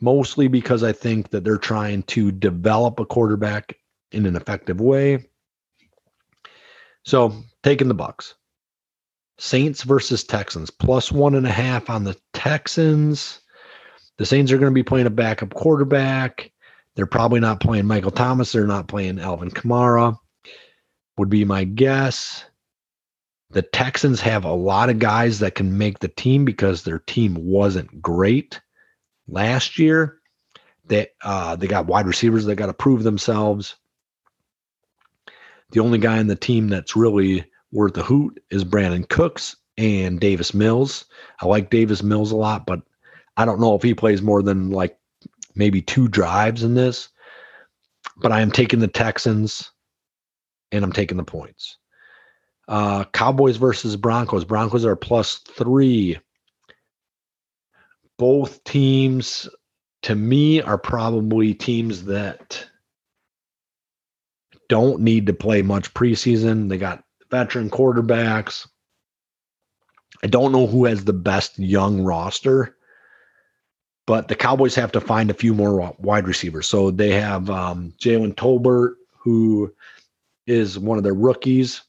Mostly because I think that they're trying to develop a quarterback in an effective way. So taking the Bucks. Saints versus Texans, plus one and a half on the Texans. The Saints are going to be playing a backup quarterback. They're probably not playing Michael Thomas. They're not playing Alvin Kamara, would be my guess. The Texans have a lot of guys that can make the team because their team wasn't great last year. They uh, they got wide receivers that got to prove themselves. The only guy in the team that's really worth a hoot is Brandin Cooks and Davis Mills. I like Davis Mills a lot, but I don't know if he plays more than like maybe two drives in this. But I am taking the Texans and I'm taking the points. Uh, Cowboys versus Broncos. Broncos are plus three. Both teams, to me, are probably teams that don't need to play much preseason. They got veteran quarterbacks. I don't know who has the best young roster, but the Cowboys have to find a few more wide receivers. So they have um, Jalen Tolbert, who is one of their rookies.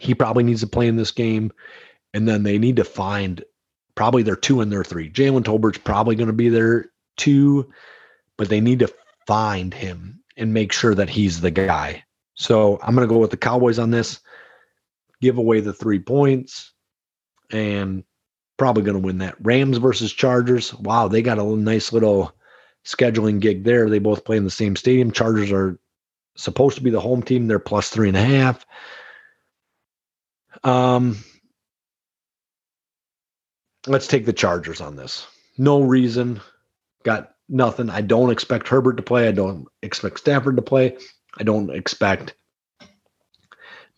He probably needs to play in this game. And then they need to find probably their two and their three. Jalen Tolbert's probably going to be their two, but they need to find him and make sure that he's the guy. So I'm going to go with the Cowboys on this, give away the three points, and probably going to win that. Rams versus Chargers. Wow, they got a nice little scheduling gig there. They both play in the same stadium. Chargers are supposed to be the home team. They're plus three and a half. Um, let's take the Chargers on this. No reason. Got nothing. I don't expect Herbert to play. I don't expect Stafford to play. I don't expect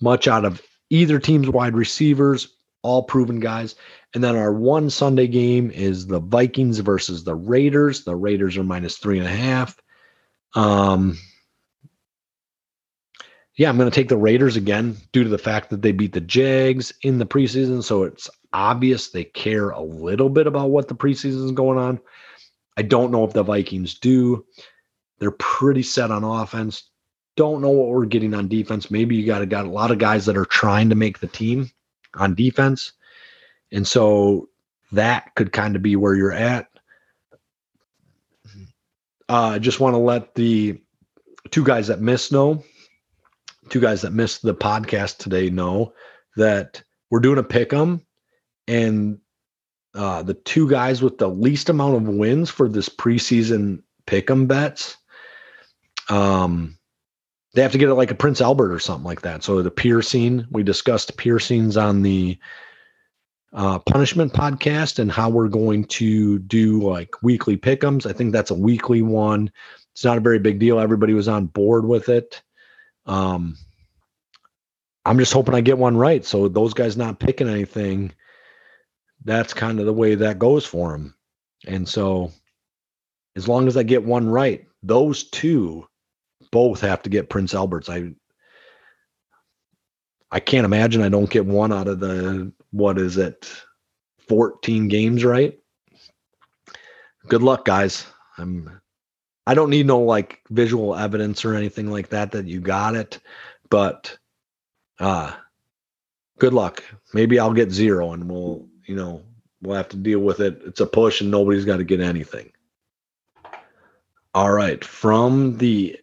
much out of either team's wide receivers, all proven guys. And then our one Sunday game is the Vikings versus the Raiders. The Raiders are minus three and a half. Um, yeah, I'm going to take the Raiders again due to the fact that they beat the Jags in the preseason. So it's obvious they care a little bit about what the preseason is going on. I don't know if the Vikings do. They're pretty set on offense don't know what we're getting on defense. Maybe you got got a lot of guys that are trying to make the team on defense, and so that could kind of be where you're at. Uh, I just want to let the two guys that missed know, two guys that missed the podcast today know that we're doing a pick 'em, and uh, the two guys with the least amount of wins for this preseason pick 'em bets. Um, they have to get it like a Prince Albert or something like that. So the piercing, we discussed piercings on the uh, punishment podcast and how we're going to do like weekly pickums. I think that's a weekly one. It's not a very big deal. Everybody was on board with it. Um, I'm just hoping I get one right. So those guys not picking anything, that's kind of the way that goes for them. And so as long as I get one right, those two both have to get Prince Alberts. I I can't imagine I don't get one out of the what is it, 14 games, right? Good luck, guys. I'm I don't need no like visual evidence or anything like that that you got it, but uh good luck. Maybe I'll get zero and we'll, you know, we'll have to deal with it. It's a push and nobody's got to get anything. All right. From the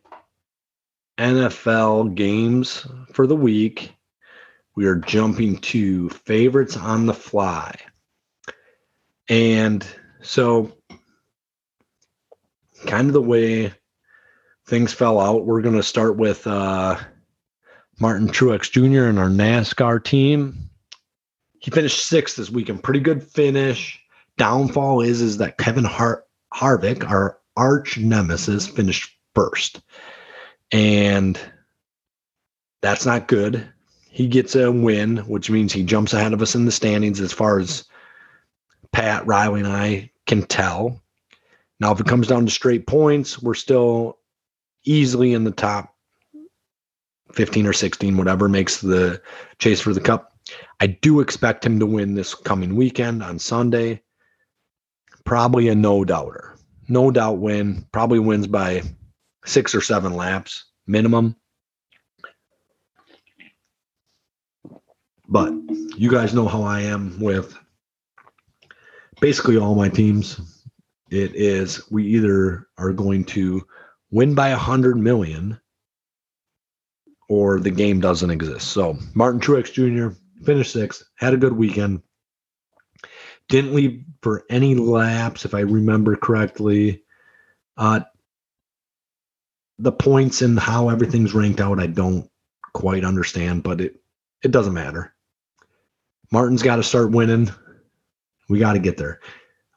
NFL games for the week, we are jumping to favorites on the fly. And so, kind of the way things fell out, we're going to start with uh, Martin Truex Jr. and our NASCAR team. He finished sixth this weekend. Pretty good finish. Downfall is is that Kevin Har- Harvick, our arch nemesis, finished first, and that's not good. He gets a win, which means he jumps ahead of us in the standings as far as Pat Riley and I can tell. Now, if it comes down to straight points, we're still easily in the top 15 or 16, whatever makes the chase for the cup. I do expect him to win this coming weekend on Sunday. Probably a no doubter. No doubt win. Probably wins by six or seven laps minimum. But you guys know how I am with basically all my teams. It is we either are going to win by a hundred million or the game doesn't exist. So Martin Truex Jr. finished sixth, had a good weekend. Didn't leave for any laps, if I remember correctly. Uh, the points and how everything's ranked out, I don't quite understand, but it it doesn't matter. Martin's got to start winning. We got to get there.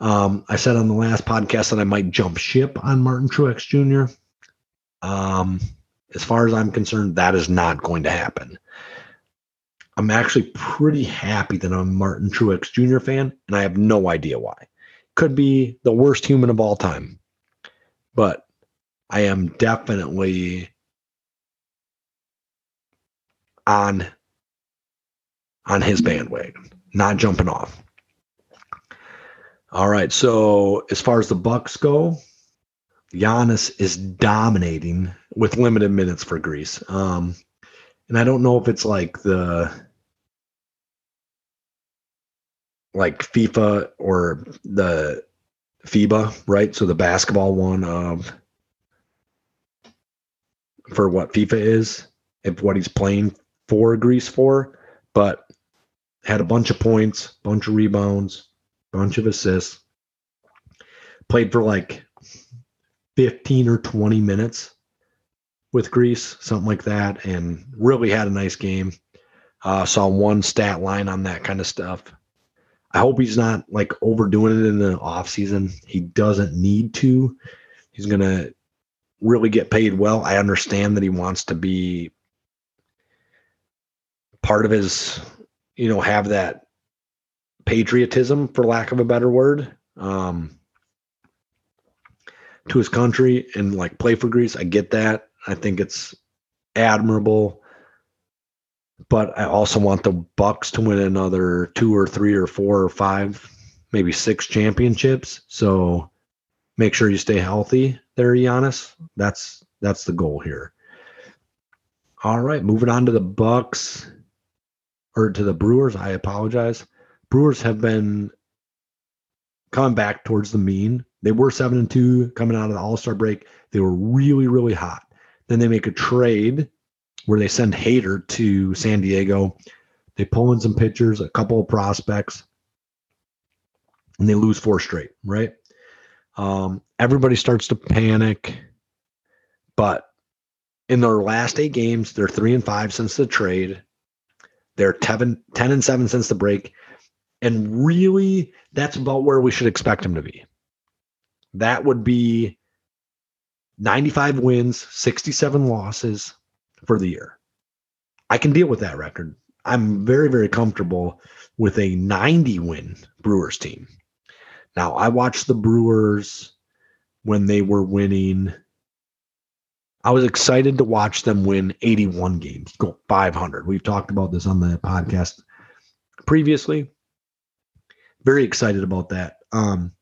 Um, I said on the last podcast that I might jump ship on Martin Truex Jr. Um, as far as I'm concerned, that is not going to happen. I'm actually pretty happy that I'm a Martin Truex Jr. fan, and I have no idea why. Could be the worst human of all time, but I am definitely on on his bandwagon, not jumping off. All right, so as far as the Bucks go, Giannis is dominating with limited minutes for Greece. Um, and I don't know if it's like the like FIFA or the FIBA, right? So the basketball one of for what FIFA is, if what he's playing for Greece for, but had a bunch of points, bunch of rebounds, bunch of assists. Played for like 15 or 20 minutes with Greece, something like that, and really had a nice game. Uh, saw one stat line on that kind of stuff. I hope he's not like overdoing it in the off season. He doesn't need to. He's gonna really get paid well. I understand that he wants to be part of his, you know, have that patriotism, for lack of a better word. Um, to his country and like play for Greece. I get that. I think it's admirable. But I also want the Bucks to win another two or three or four or five, maybe six championships. So make sure you stay healthy there, Giannis. That's that's the goal here. All right, moving on to the Bucks or to the Brewers. I apologize. Brewers have been coming back towards the mean. They were seven and two coming out of the All Star break. They were really, really hot. Then they make a trade where they send Hader to San Diego. They pull in some pitchers, a couple of prospects, and they lose four straight. Right? Um, everybody starts to panic, but in their last eight games, they're three and five since the trade. They're 10, 10 and seven since the break. And really, that's about where we should expect them to be. That would be 95 wins, 67 losses for the year. I can deal with that record. I'm very, very comfortable with a 90 win Brewers team. Now, I watched the Brewers when they were winning. I was excited to watch them win 81 games, go 500. We've talked about this on the podcast previously very excited about that. Um,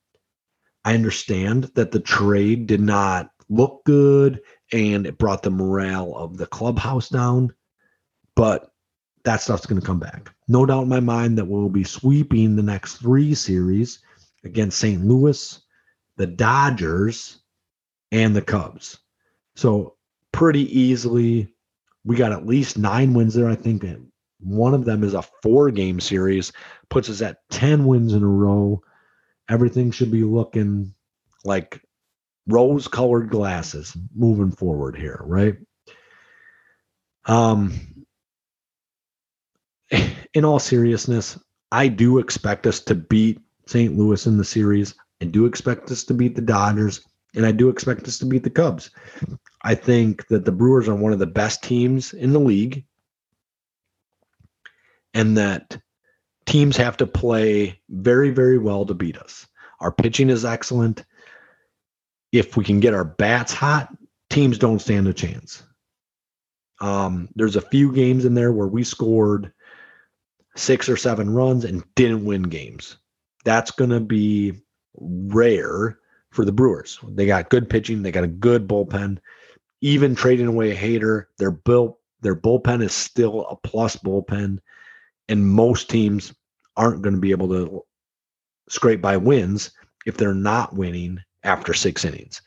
I understand that the trade did not look good and it brought the morale of the clubhouse down, but that stuff's going to come back. No doubt in my mind that we'll be sweeping the next three series against St. Louis, the Dodgers, and the Cubs. So pretty easily, we got at least nine wins there. I think one of them is a four game series, puts us at 10 wins in a row. Everything should be looking like rose colored glasses moving forward here, right? Um, in all seriousness, I do expect us to beat St. Louis in the series. I do expect us to beat the Dodgers, and I do expect us to beat the Cubs. I think that the Brewers are one of the best teams in the league, and that teams have to play very, very well to beat us. Our pitching is excellent. If we can get our bats hot, teams don't stand a chance. Um, there's a few games in there where we scored six or seven runs and didn't win games. That's going to be rare for the Brewers. They got good pitching, they got a good bullpen. Even trading away a Hader, their built their bullpen is still a plus bullpen, and most teams aren't going to be able to scrape by wins if they're not winning after six innings.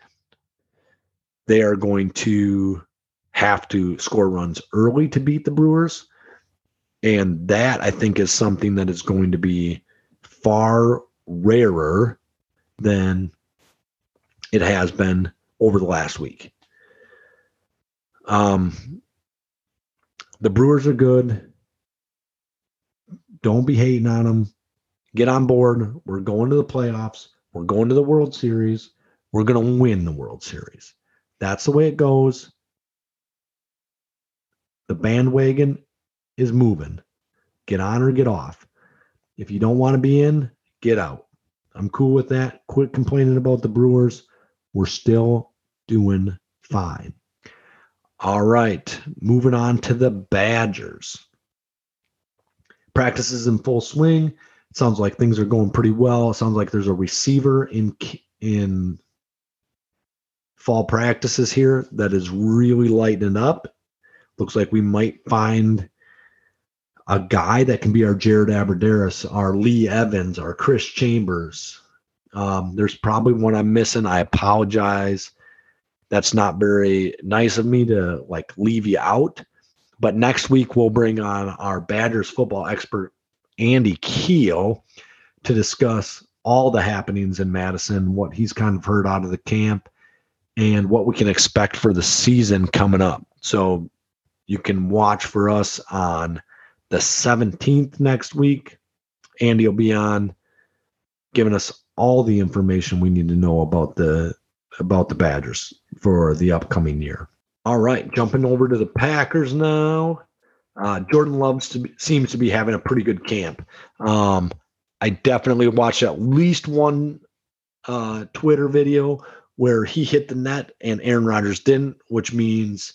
They are going to have to score runs early to beat the Brewers. And that I think is something that is going to be far rarer than it has been over the last week. Um, the Brewers are good. Don't be hating on them. Get on board. We're going to the playoffs. We're going to the World Series. We're going to win the World Series. That's the way it goes. The bandwagon is moving. Get on or get off. If you don't want to be in, get out. I'm cool with that. Quit complaining about the Brewers. We're still doing fine. All right, moving on to the Badgers. Practice is in full swing. It sounds like things are going pretty well. It sounds like there's a receiver in in fall practices here that is really lighting up. Looks like we might find a guy that can be our Jared Abbrederis, our Lee Evans, our Chris Chambers. Um, there's probably one I'm missing. I apologize. That's not very nice of me to like leave you out. But next week we'll bring on our Badgers football expert Andy Keel to discuss all the happenings in Madison, what he's kind of heard out of the camp, and what we can expect for the season coming up. So you can watch for us on the 17th next week. Andy will be on giving us all the information we need to know about the about the Badgers for the upcoming year. All right, jumping over to the Packers now. Uh, Jordan loves to be, seems to be having a pretty good camp. Um, I definitely watched at least one uh, Twitter video where he hit the net and Aaron Rodgers didn't, which means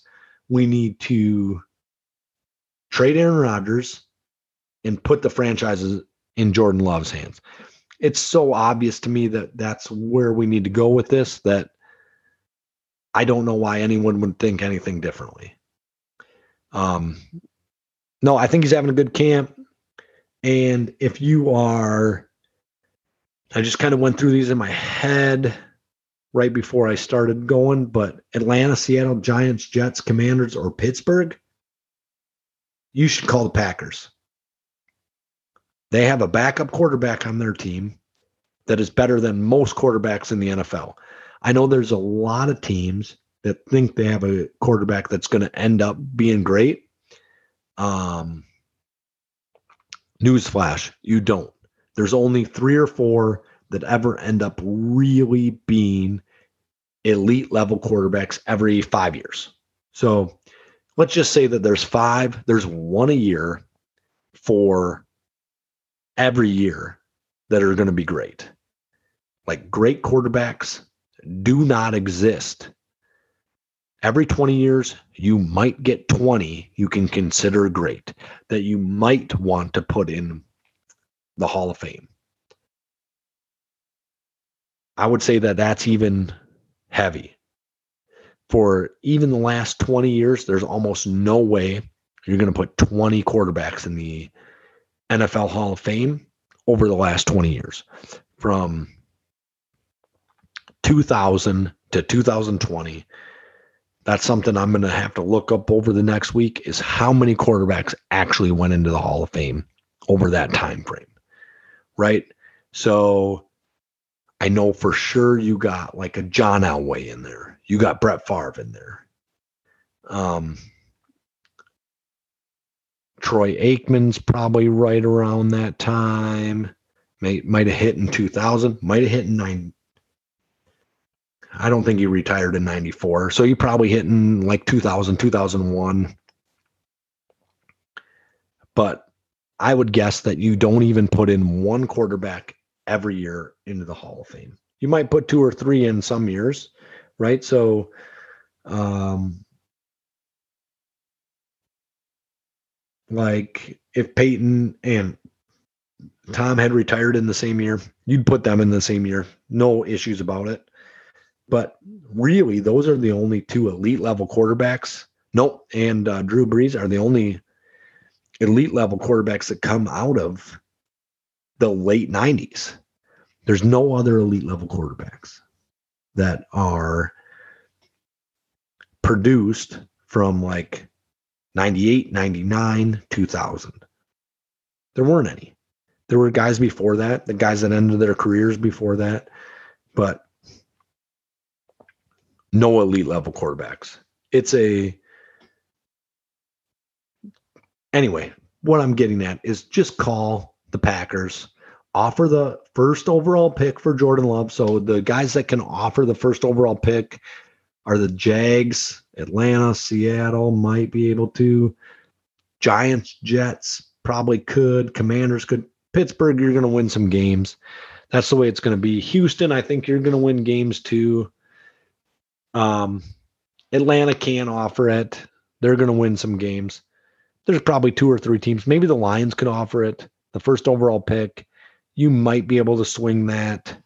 we need to trade Aaron Rodgers and put the franchises in Jordan Love's hands. It's so obvious to me that that's where we need to go with this that I don't know why anyone would think anything differently. Um, no, I think he's having a good camp. And if you are, I just kind of went through these in my head right before I started going, but Atlanta, Seattle, Giants, Jets, Commanders, or Pittsburgh, you should call the Packers. They have a backup quarterback on their team that is better than most quarterbacks in the NFL. I know there's a lot of teams that think they have a quarterback that's going to end up being great. Um, newsflash, you don't. There's only three or four that ever end up really being elite level quarterbacks every five years. So let's just say that there's five, there's one a year for every year that are going to be great. Like great quarterbacks do not exist. Every 20 years, you might get 20 you can consider great that you might want to put in the Hall of Fame. I would say that that's even heavy. For even the last 20 years, there's almost no way you're going to put 20 quarterbacks in the NFL Hall of Fame over the last 20 years from 2000 to 2020. That's something I'm going to have to look up over the next week is how many quarterbacks actually went into the Hall of Fame over that time frame. Right? So I know for sure you got like a John Elway in there. You got Brett Favre in there. Um Troy Aikman's probably right around that time. May, might have hit in 2000, might have hit in nine. I don't think he retired in 94. So you probably hit in like 2000, 2001. But I would guess that you don't even put in one quarterback every year into the Hall of Fame. You might put two or three in some years, right? So, um, like if Peyton and Tom had retired in the same year, you'd put them in the same year. No issues about it. But really, those are the only two elite level quarterbacks. Nope. And uh, Drew Brees are the only elite level quarterbacks that come out of the late 90s. There's no other elite level quarterbacks that are produced from like 98, 99, 2000. There weren't any. There were guys before that, the guys that ended their careers before that, but no elite level quarterbacks. It's a anyway, what I'm getting at is just call the Packers, offer the first overall pick for Jordan Love. So the guys that can offer the first overall pick are the Jags, Atlanta, Seattle might be able to. Giants, Jets probably could. Commanders could. Pittsburgh, you're going to win some games. That's the way it's going to be. Houston, I think you're going to win games too. Um, Atlanta can offer it. They're going to win some games. There's probably two or three teams. Maybe the Lions could offer it. The first overall pick. You might be able to swing that.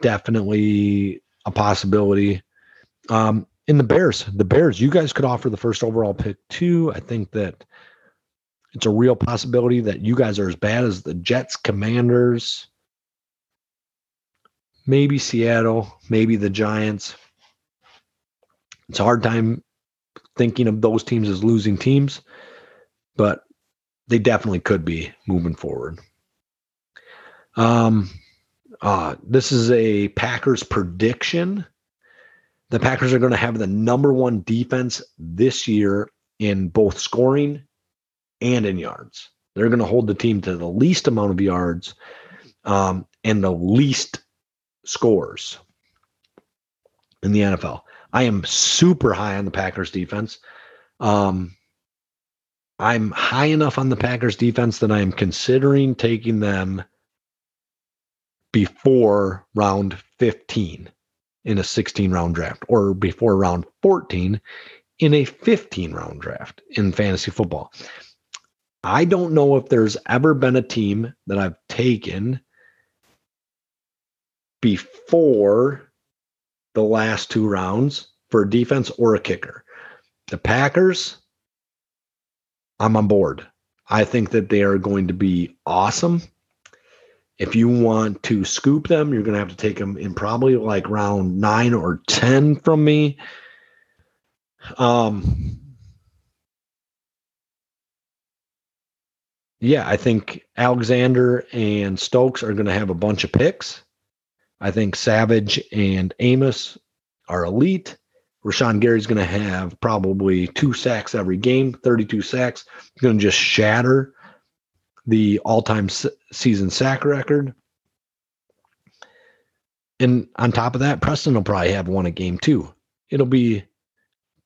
Definitely a possibility. Um, in the Bears, the Bears, you guys could offer the first overall pick too. I think that it's a real possibility that you guys are as bad as the Jets, Commanders, maybe Seattle, maybe the Giants. It's a hard time thinking of those teams as losing teams, but they definitely could be moving forward. Um, uh, this is a Packers prediction. The Packers are going to have the number one defense this year in both scoring and in yards. They're going to hold the team to the least amount of yards um, and the least scores in the NFL. I am super high on the Packers defense. Um, I'm high enough on the Packers defense that I am considering taking them before round 15 in a 16 round draft or before round 14 in a 15 round draft in fantasy football. I don't know if there's ever been a team that I've taken before the last two rounds for a defense or a kicker. The Packers, I'm on board. I think that they are going to be awesome. If you want to scoop them, you're going to have to take them in probably like round nine or 10 from me. Um, yeah, I think Alexander and Stokes are going to have a bunch of picks. I think Savage and Amos are elite. Rashan Gary's going to have probably two sacks every game, 32 sacks. He's going to just shatter the all-time season sack record. And on top of that, Preston will probably have one a game too. It'll be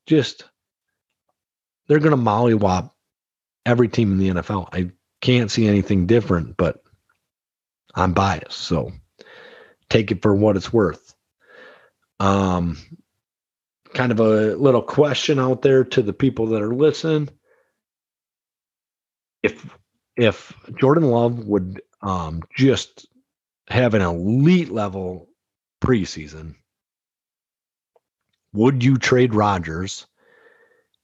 just they're going to mollywop every team in the NFL. I can't see anything different, but I'm biased, so take it for what it's worth. Um, kind of a little question out there to the people that are listening. If if Jordan Love would um, just have an elite level preseason, would you trade Rodgers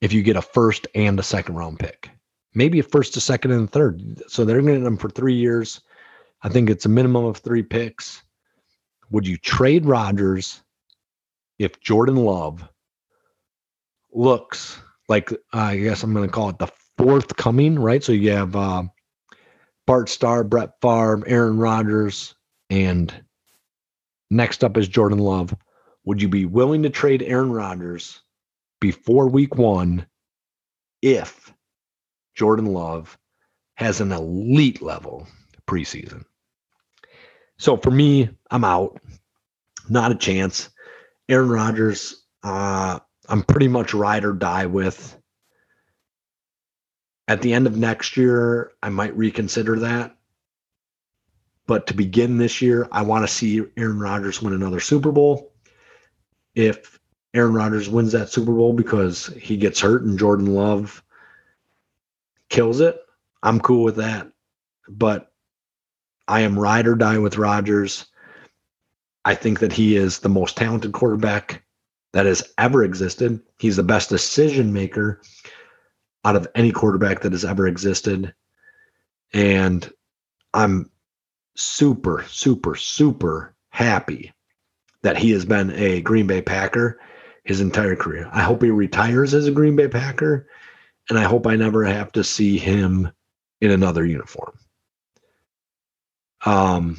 if you get a first and a second round pick. Maybe a first, a second, and a third. So they're getting them for three years. I think it's a minimum of three picks. Would you trade Rodgers if Jordan Love looks like I guess I'm going to call it the fourth coming, right? So you have uh, Bart Starr, Brett Favre, Aaron Rodgers, and next up is Jordan Love. Would you be willing to trade Aaron Rodgers before week one if Jordan Love has an elite level preseason? So for me, I'm out. Not a chance. Aaron Rodgers, uh, I'm pretty much ride or die with. At the end of next year, I might reconsider that. But to begin this year, I want to see Aaron Rodgers win another Super Bowl. If Aaron Rodgers wins that Super Bowl because he gets hurt and Jordan Love kills it, I'm cool with that. But I am ride or die with Rodgers. I think that he is the most talented quarterback that has ever existed. He's the best decision maker out of any quarterback that has ever existed. And I'm super, super, super happy that he has been a Green Bay Packer his entire career. I hope he retires as a Green Bay Packer, and I hope I never have to see him in another uniform. Um,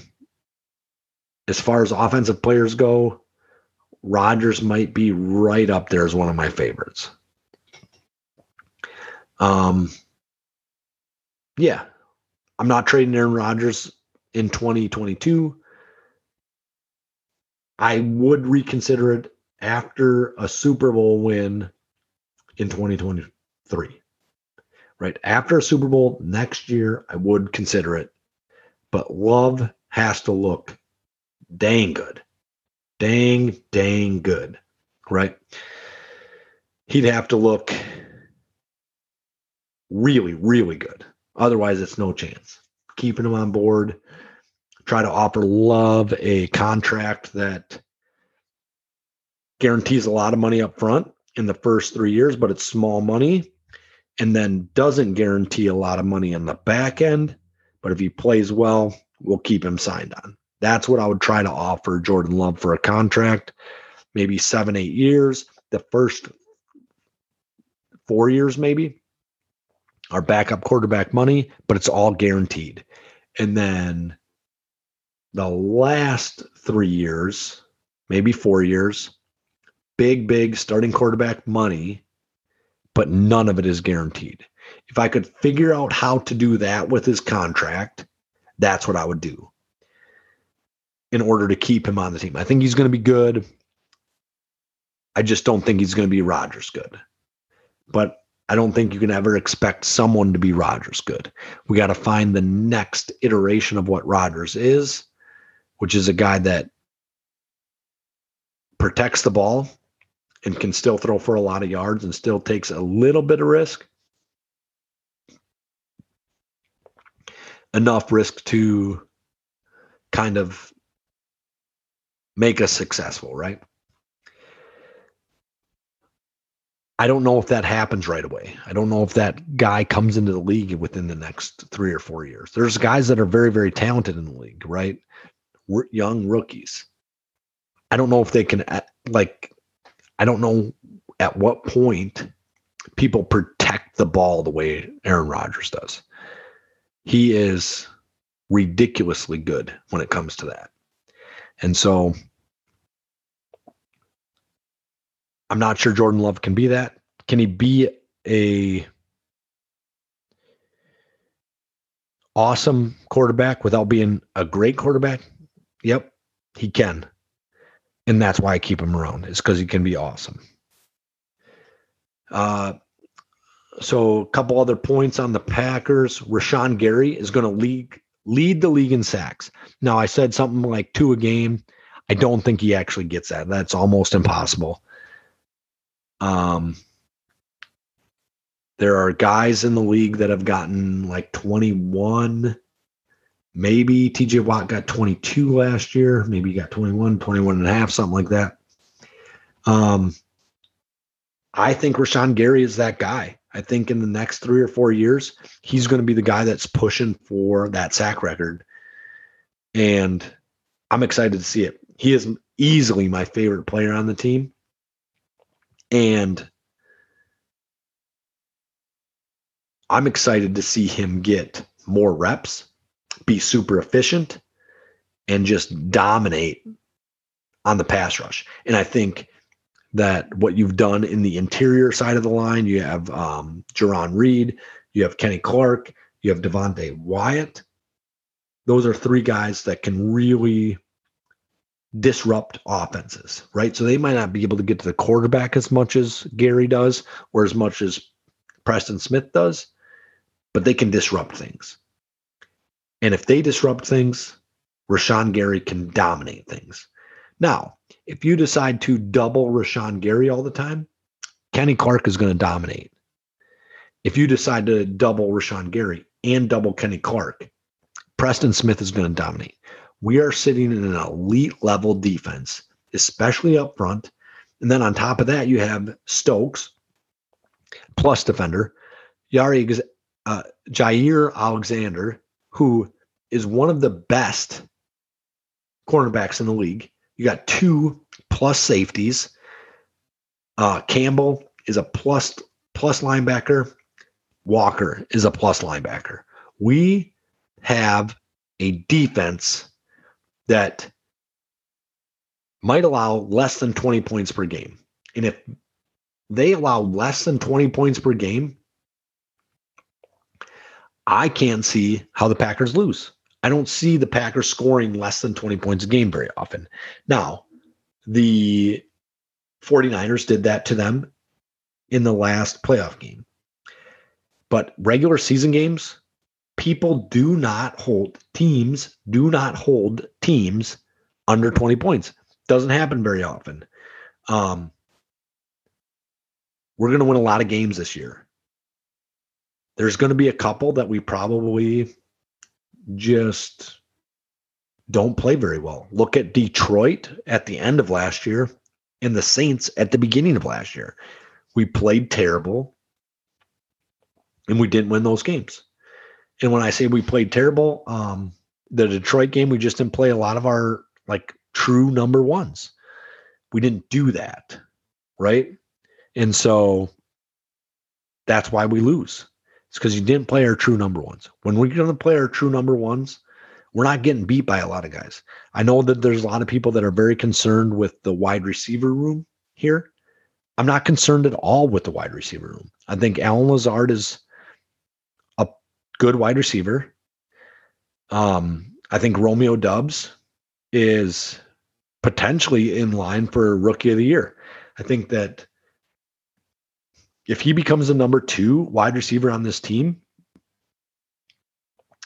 as far as offensive players go, Rodgers might be right up there as one of my favorites. Um, yeah, I'm not trading Aaron Rodgers in 2022. I would reconsider it after a Super Bowl win in 2023. Right after a Super Bowl next year, I would consider it. But Love has to look dang good. Dang, dang good. Right? He'd have to look really, really good. Otherwise, it's no chance. Keeping him on board, try to offer Love a contract that guarantees a lot of money up front in the first three years, but it's small money, and then doesn't guarantee a lot of money in the back end. But if he plays well, we'll keep him signed on. That's what I would try to offer Jordan Love for a contract, maybe seven, eight years. The first four years, maybe, are backup quarterback money, but it's all guaranteed. And then the last three years, maybe four years, big, big starting quarterback money, but none of it is guaranteed. If I could figure out how to do that with his contract, that's what I would do in order to keep him on the team. I think he's going to be good. I just don't think he's going to be Rodgers good. But I don't think you can ever expect someone to be Rodgers good. We got to find the next iteration of what Rodgers is, which is a guy that protects the ball and can still throw for a lot of yards and still takes a little bit of risk. Enough risk to kind of make us successful, right? I don't know if that happens right away. I don't know if that guy comes into the league within the next three or four years. There's guys that are very, very talented in the league, right? R- young rookies. I don't know if they can, uh, like, I don't know at what point people protect the ball the way Aaron Rodgers does. He is ridiculously good when it comes to that. And so I'm not sure Jordan Love can be that. Can he be a awesome quarterback without being a great quarterback? Yep, he can. And that's why I keep him around. It's because he can be awesome. Uh, so a couple other points on the Packers. Rashan Gary is going to lead lead the league in sacks. Now I said something like two a game. I don't think he actually gets that. That's almost impossible. Um, there are guys in the league that have gotten like 21. Maybe TJ Watt got 22 last year. Maybe he got 21, 21 and a half, something like that. Um, I think Rashan Gary is that guy. I think in the next three or four years, he's going to be the guy that's pushing for that sack record. And I'm excited to see it. He is easily my favorite player on the team. And I'm excited to see him get more reps, be super efficient, and just dominate on the pass rush. And I think that what you've done in the interior side of the line, you have um, Jarran Reed, you have Kenny Clark, you have Devonte Wyatt. Those are three guys that can really disrupt offenses, right? So they might not be able to get to the quarterback as much as Gary does or as much as Preston Smith does, but they can disrupt things. And if they disrupt things, Rashan Gary can dominate things. Now, if you decide to double Rashan Gary all the time, Kenny Clark is going to dominate. If you decide to double Rashan Gary and double Kenny Clark, Preston Smith is going to dominate. We are sitting in an elite level defense, especially up front. And then on top of that, you have Stokes plus defender, Yari uh, Jaire Alexander, who is one of the best cornerbacks in the league. You got two plus safeties. Uh, Campbell is a plus plus linebacker. Walker is a plus linebacker. We have a defense that might allow less than 20 points per game. And if they allow less than 20 points per game, I can't see how the Packers lose. I don't see the Packers scoring less than 20 points a game very often. Now, the 49ers did that to them in the last playoff game. But regular season games, people do not hold teams do not hold teams under 20 points. Doesn't happen very often. Um, we're going to win a lot of games this year. There's going to be a couple that we probably just don't play very well. Look at Detroit at the end of last year and the Saints at the beginning of last year. We played terrible and we didn't win those games. And when I say we played terrible, um, the Detroit game, we just didn't play a lot of our like true number ones. We didn't do that. Right. And so that's why we lose. It's because you didn't play our true number ones. When we're going to play our true number ones, we're not getting beat by a lot of guys. I know that there's a lot of people that are very concerned with the wide receiver room here. I'm not concerned at all with the wide receiver room. I think Allen Lazard is a good wide receiver. Um, I think Romeo Doubs is potentially in line for rookie of the year. I think that if he becomes the number two wide receiver on this team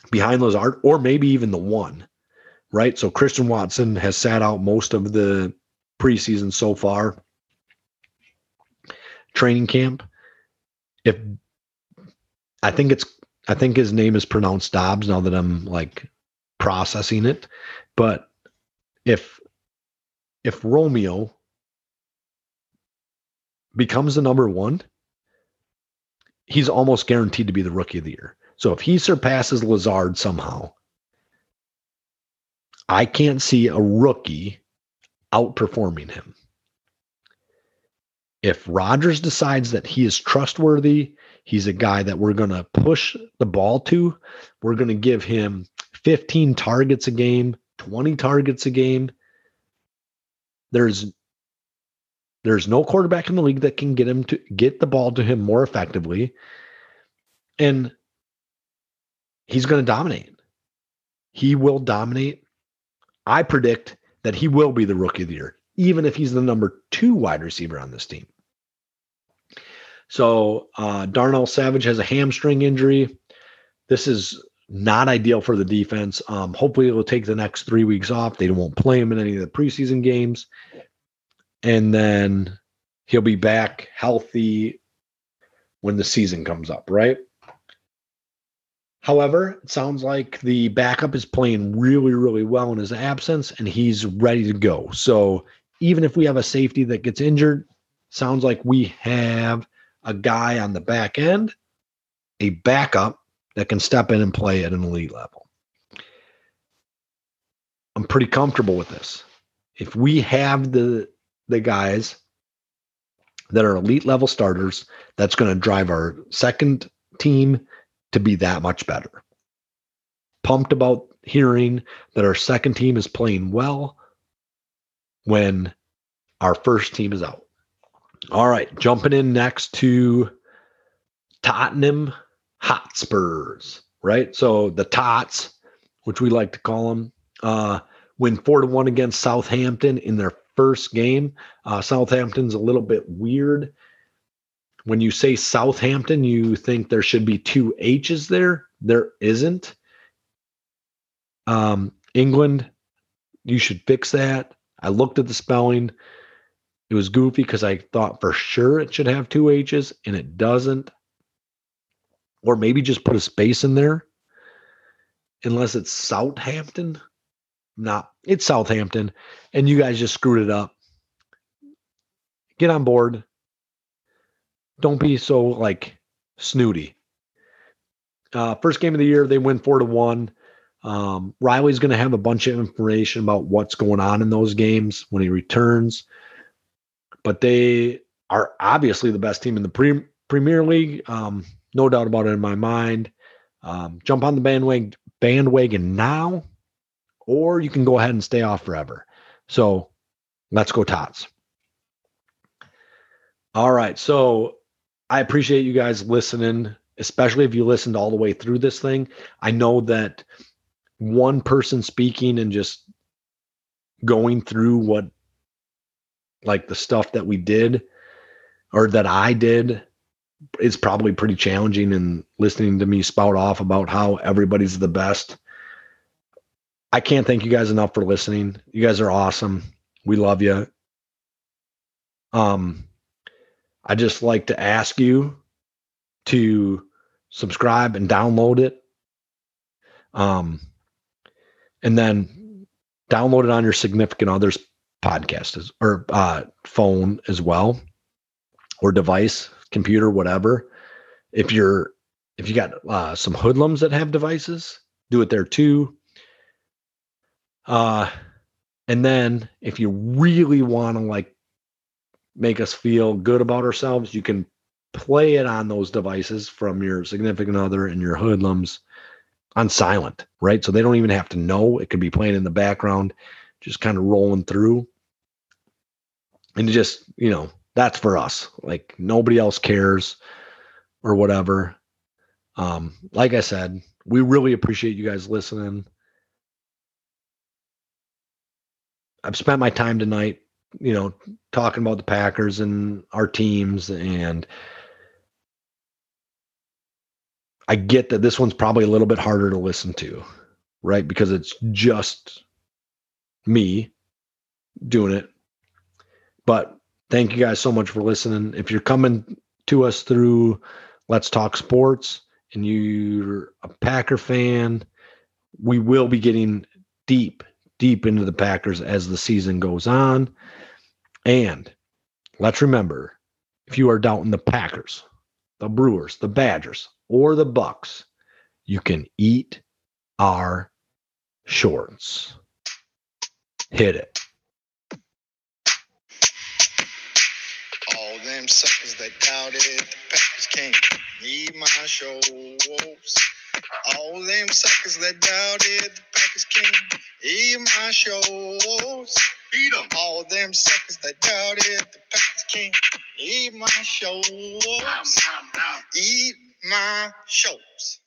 behind Lazard, or maybe even the one, right? So Christian Watson has sat out most of the preseason so far, training camp. If I think it's, I think his name is pronounced Dobbs now that I'm like processing it. But if, if Romeo becomes the number one, he's almost guaranteed to be the rookie of the year. So if he surpasses Lazard somehow, I can't see a rookie outperforming him. If Rodgers decides that he is trustworthy, he's a guy that we're going to push the ball to, we're going to give him 15 targets a game, 20 targets a game. There's there's no quarterback in the league that can get him to get the ball to him more effectively. And he's going to dominate. He will dominate. I predict that he will be the rookie of the year, even if he's the number two wide receiver on this team. So uh, Darnell Savage has a hamstring injury. This is not ideal for the defense. Um, hopefully, it will take the next three weeks off. They won't play him in any of the preseason games and then he'll be back healthy when the season comes up, right? However, it sounds like the backup is playing really, really well in his absence and he's ready to go. So even if we have a safety that gets injured, sounds like we have a guy on the back end, a backup that can step in and play at an elite level. I'm pretty comfortable with this. If we have the the guys that are elite level starters, that's going to drive our second team to be that much better. Pumped about hearing that our second team is playing well when our first team is out. All right, jumping in next to Tottenham Hotspurs, right? So the Tots, which we like to call them, uh, win four to one against Southampton in their first game. Uh, Southampton's a little bit weird. When you say Southampton, you think there should be two H's there. There isn't. Um, England, you should fix that. I looked at the spelling. It was goofy because I thought for sure it should have two H's and it doesn't. Or maybe just put a space in there. Unless it's Southampton. Not, it's Southampton. And you guys just screwed it up. Get on board. Don't be so like snooty. Uh, first game of the year, they win four to one. Um, Riley's going to have a bunch of information about what's going on in those games when he returns, but they are obviously the best team in the pre- Premier League. Um, no doubt about it in my mind. Um, jump on the bandwagon, bandwagon now, or you can go ahead and stay off forever. So let's go, Tots. All right. So I appreciate you guys listening, especially if you listened all the way through this thing. I know that one person speaking and just going through what like the stuff that we did or that I did is probably pretty challenging and listening to me spout off about how everybody's the best. I can't thank you guys enough for listening. You guys are awesome. We love you. Um I just like to ask you to subscribe and download it. Um and then download it on your significant other's podcast as, or uh, phone as well or device computer whatever if you're if you got uh, some hoodlums that have devices do it there too uh and then if you really want to like make us feel good about ourselves you can play it on those devices from your significant other and your hoodlums on silent, right? So they don't even have to know. It could be playing in the background, just kind of rolling through. And just, you know, that's for us. Like nobody else cares or whatever. Um, like I said, we really appreciate you guys listening. I've spent my time tonight, you know, talking about the Packers and our teams and I get that this one's probably a little bit harder to listen to, right? Because it's just me doing it. But thank you guys so much for listening. If you're coming to us through Let's Talk Sports and you're a Packer fan, we will be getting deep, deep into the Packers as the season goes on. And let's remember if you are doubting the Packers, the Brewers, the Badgers, or the Bucks, you can eat our shorts. Hit it. All them suckers that doubted the Packers can't eat my shorts. All them suckers that doubted the Packers can't eat my shorts. Beat 'em. All them suckers that doubted the Packers can't eat my shorts. Eat my shorts.